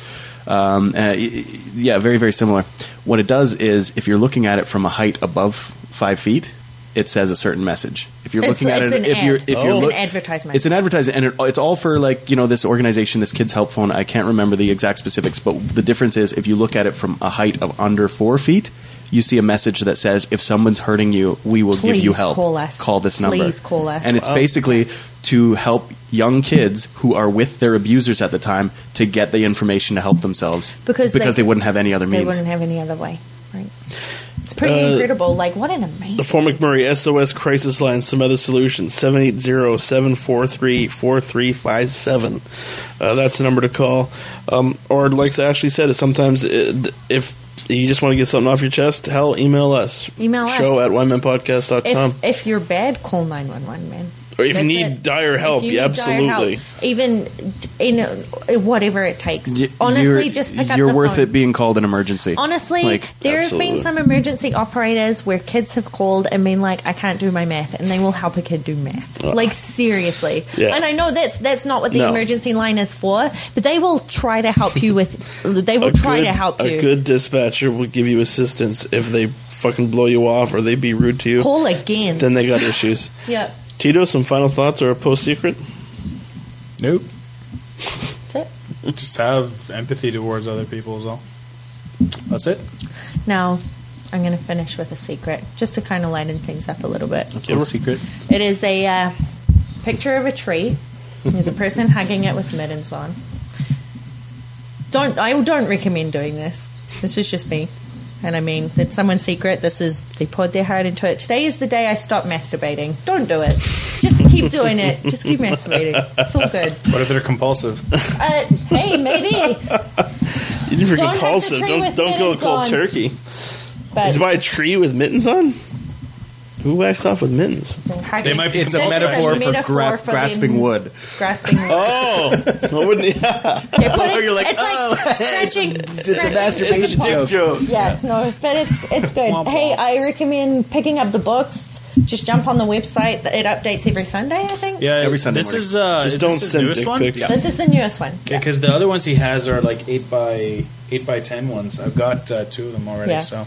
Um, uh, y- y- yeah, very very similar. What it does is if you're looking at it from a height above five feet, it says a certain message. If you're It's- looking at it's it, an if ad. you're if you're It's an advertisement. it's an advertisement, and it, it's all for like you know this organization, this Kids Help Phone. I can't remember the exact specifics, but the difference is if you look at it from a height of under four feet, you see a message that says, "If someone's hurting you, we will give you Please help. call us. Call this number. Please call us. And it's Wow. basically to help young kids who are with their abusers at the time to get the information to help themselves because because they, wouldn't have any other means. They wouldn't have any other way. Right. It's pretty Uh, incredible. Like what an amazing. the Fort McMurray SOS Crisis Line. Some other solutions. 780-743-4357. Uh, that's the number to call. Um, or like Ashley said, sometimes it, if you just want to get something off your chest, hell, email us. Email us. Show at ymmpodcast.com. if if you're bad, call nine one one, man. Or if you need it. dire help, If you yeah, need dire absolutely. help, even in uh, whatever it takes. Y- Honestly, you're, just pick up You're worth phone. it being called an emergency. Honestly, like there have been some emergency operators where kids have called and been like, "I can't do my math," and they will help a kid do math. like seriously. Yeah. And I know that's that's not what the No. emergency line is for, but they will try to help you with. They will try good- to help you. A good dispatcher will give you assistance if they fucking blow you off or they be rude to you. Call again. Then they got issues. Yep. Tito, some final thoughts or a post secret? Nope. That's it. Just have empathy towards other people as well. That's it. Now, I'm going to finish with a secret, just to kind of lighten things up a little bit. Give her- secret. It is a uh, picture of a tree. There's a person hugging it with mittens on. Don't I don't recommend doing this. This is just me. And I mean, it's someone's secret. This is they poured their heart into it. Today is the day I stop masturbating. Don't do it. Just keep doing it. Just keep masturbating. It's all good. What if they're compulsive? Uh, hey, maybe. You didn't Don't the compulsive. tree Don't with don't go mittens cold on. turkey. But Is it by a tree with mittens on? Who whacks off with mittens? They might be It's a This is metaphor for metaphor gra- for grasping them wood. Grasping wood. Oh, I wouldn't. Yeah. They're putting, You're like, it's oh, like scratching. it's a masturbation It's a dick joke. joke. Yeah, no, but it's it's good. hey, I recommend picking up the books. Just jump on the website. It updates every Sunday, I think. Yeah, Every Sunday This morning. is uh, Just is don't this his send newest dick one. pics. This is the newest one. Yeah, because the other ones he has are like eight by eight by ten ones. I've got uh, two of them already. Yeah. So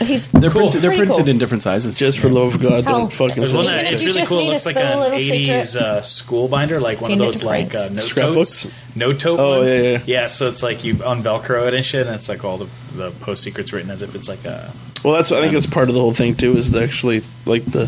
He's They're cool. printed. They're Pretty printed cool. in different sizes. Just for love of God, Hell. don't fucking There's one it. that If it's you really just cool. It need to looks like spill a an little 80s secret, uh, school binder, like one send of it those to like Frank. uh, note Scrapbooks? totes. Note tote Oh, ones. yeah, yeah. so it's like you unvelcro it and shit, and it's like all the, the post secrets written as if it's like a. Well, that's I think that's part of the whole thing too. Is the actually like the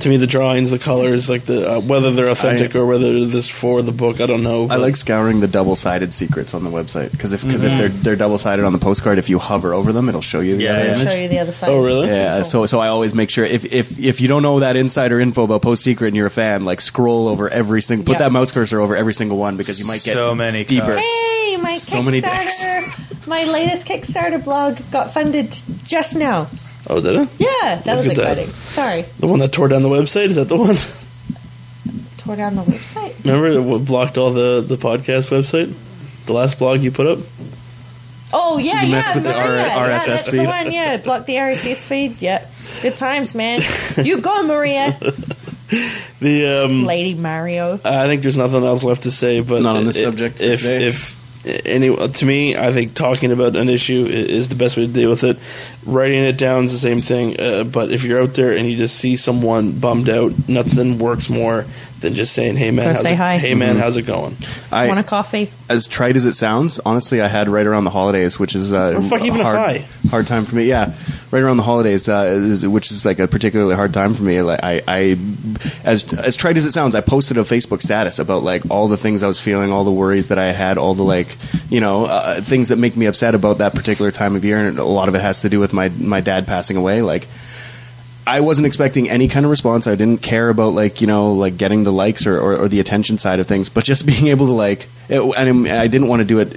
to me the drawings, the colors, like the uh, whether they're authentic I- or whether this for the book. I don't know. I like scouring the double-sided secrets on the website because if because Mm-hmm. if they're they're double-sided on the postcard, if you hover over them, it'll show you the Yeah, other yeah. I'll image. show you the other side. Oh, really? Yeah, cool. so so I always make sure if if if you don't know that insider info about Post Secret and you're a fan, like scroll over every single, put Yeah. that mouse cursor over every single one because you might get So many deeper. cards. Hey, my So many Kickstarter, my latest Kickstarter blog got funded just now. Oh, did it? Yeah, that Look was at that. exciting. Sorry, The one that tore down the website is that the one? tore down the website. Remember it blocked all the the podcast website? The last blog you put up. Oh yeah, You yeah, messed with the R- yeah, RSS that's feed. the one. Yeah, Blocked the RSS feed. Yeah, good times, man. You go, Maria, The um, Lady Mario. I think there's nothing else left to say, but Not on this i- subject If today. if any to me, I think talking about an issue is the best way to deal with it. Writing it down is the same thing, uh, but if you're out there and you just see someone bummed out, nothing works more than just saying, "Hey man, Go how's say it, hi. hey man, how's it going?" I, Want a coffee? as trite as it sounds, honestly, I had right around the holidays, which is uh, Or fuck, even a hard, high. Hard time for me. Yeah, right around the holidays, uh, is, which is like a particularly hard time for me. Like I, I, as as trite as it sounds, I posted a Facebook status about like all the things I was feeling, all the worries that I had, all the like, you know, uh, things that make me upset about that particular time of year, and a lot of it has to do with my my dad passing away. Like. I wasn't expecting any kind of response. I didn't care about like you know like getting the likes or, or, or the attention side of things, but just being able to like, it, and I didn't want to do it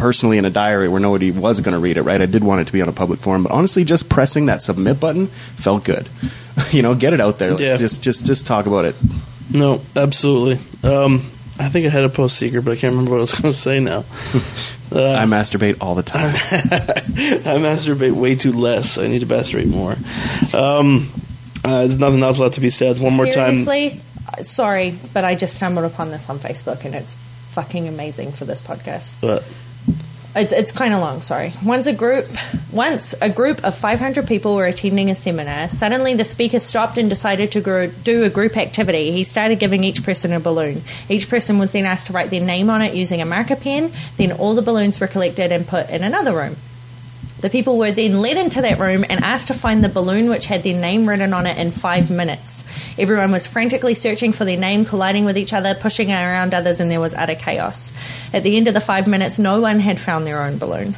personally in a diary where nobody was going to read it. Right? I did want it to be on a public forum, but honestly, just pressing that submit button felt good. you know, get it out there. Like, Yeah. Just just just talk about it. No, absolutely. Um, I think I had a post secret, but I can't remember what I was going to say now. Uh, I masturbate all the time. I masturbate way too less. I need to masturbate more. Um, uh, there's nothing else left to be said. One more time. Seriously, Uh, sorry, but I just stumbled upon this on Facebook, and it's fucking amazing for this podcast. But It's, it's kind of long, sorry. Once a group, once a group of 500 people were attending a seminar. Suddenly, the speaker stopped and decided to do a group activity. He started giving each person a balloon. Each person was then asked to write their name on it using a marker pen. Then all the balloons were collected and put in another room. The people were then led into that room and asked to find the balloon which had their name written on it in five minutes. Everyone was frantically searching for their name, colliding with each other, pushing around others, and there was utter chaos. At the end of the five minutes, no one had found their own balloon.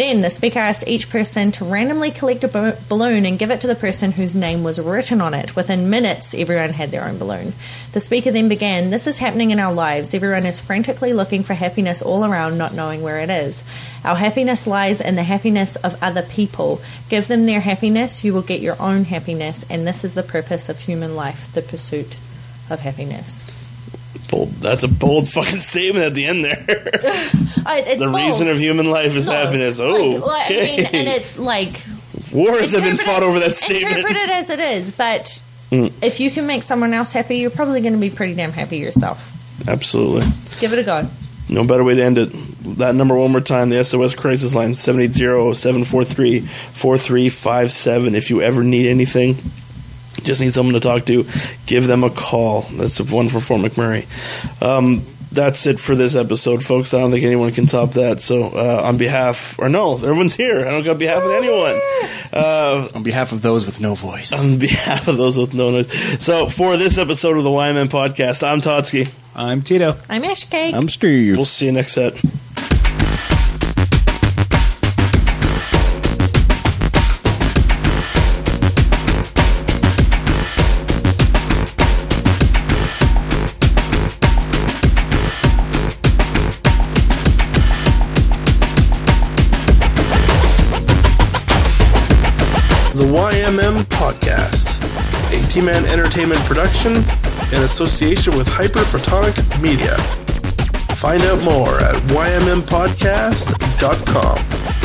Then the speaker asked each person to randomly collect a balloon and give it to the person whose name was written on it. Within minutes, everyone had their own balloon. The speaker then began This is happening in our lives. Everyone is frantically looking for happiness all around, not knowing where it is. Our happiness lies in the happiness of other people. Give them their happiness, you will get your own happiness, and this is the purpose of human life the pursuit of happiness. Bold, that's a bold fucking statement at the end there. It's the bold. reason of human life is No, happiness. like- Oh, like, I mean, okay. and it's like Wars have been fought over that statement. Interpret it as it is, but Mm. if you can make someone else happy, you're probably going to be pretty damn happy yourself. Absolutely. Give it a go. No better way to end it. That number one more time, the SOS crisis line, 780-743-4357. If you ever need anything, just need someone to talk to, give them a call. That's the one for Fort McMurray. Um, that's it for this episode, folks. I don't think anyone can top that. So, uh, on behalf, or no, everyone's here. I don't got behalf of anyone. Uh, On behalf of those with no voice. on behalf of those with no noise. So, for this episode of the YMM podcast, I'm Totsky. I'm Tito. I'm Ash Cake. I'm Steve. We'll see you next set. Podcast, a T Man Entertainment production in association with Hyperphotonic Media. Find out more at ymmpodcast.com.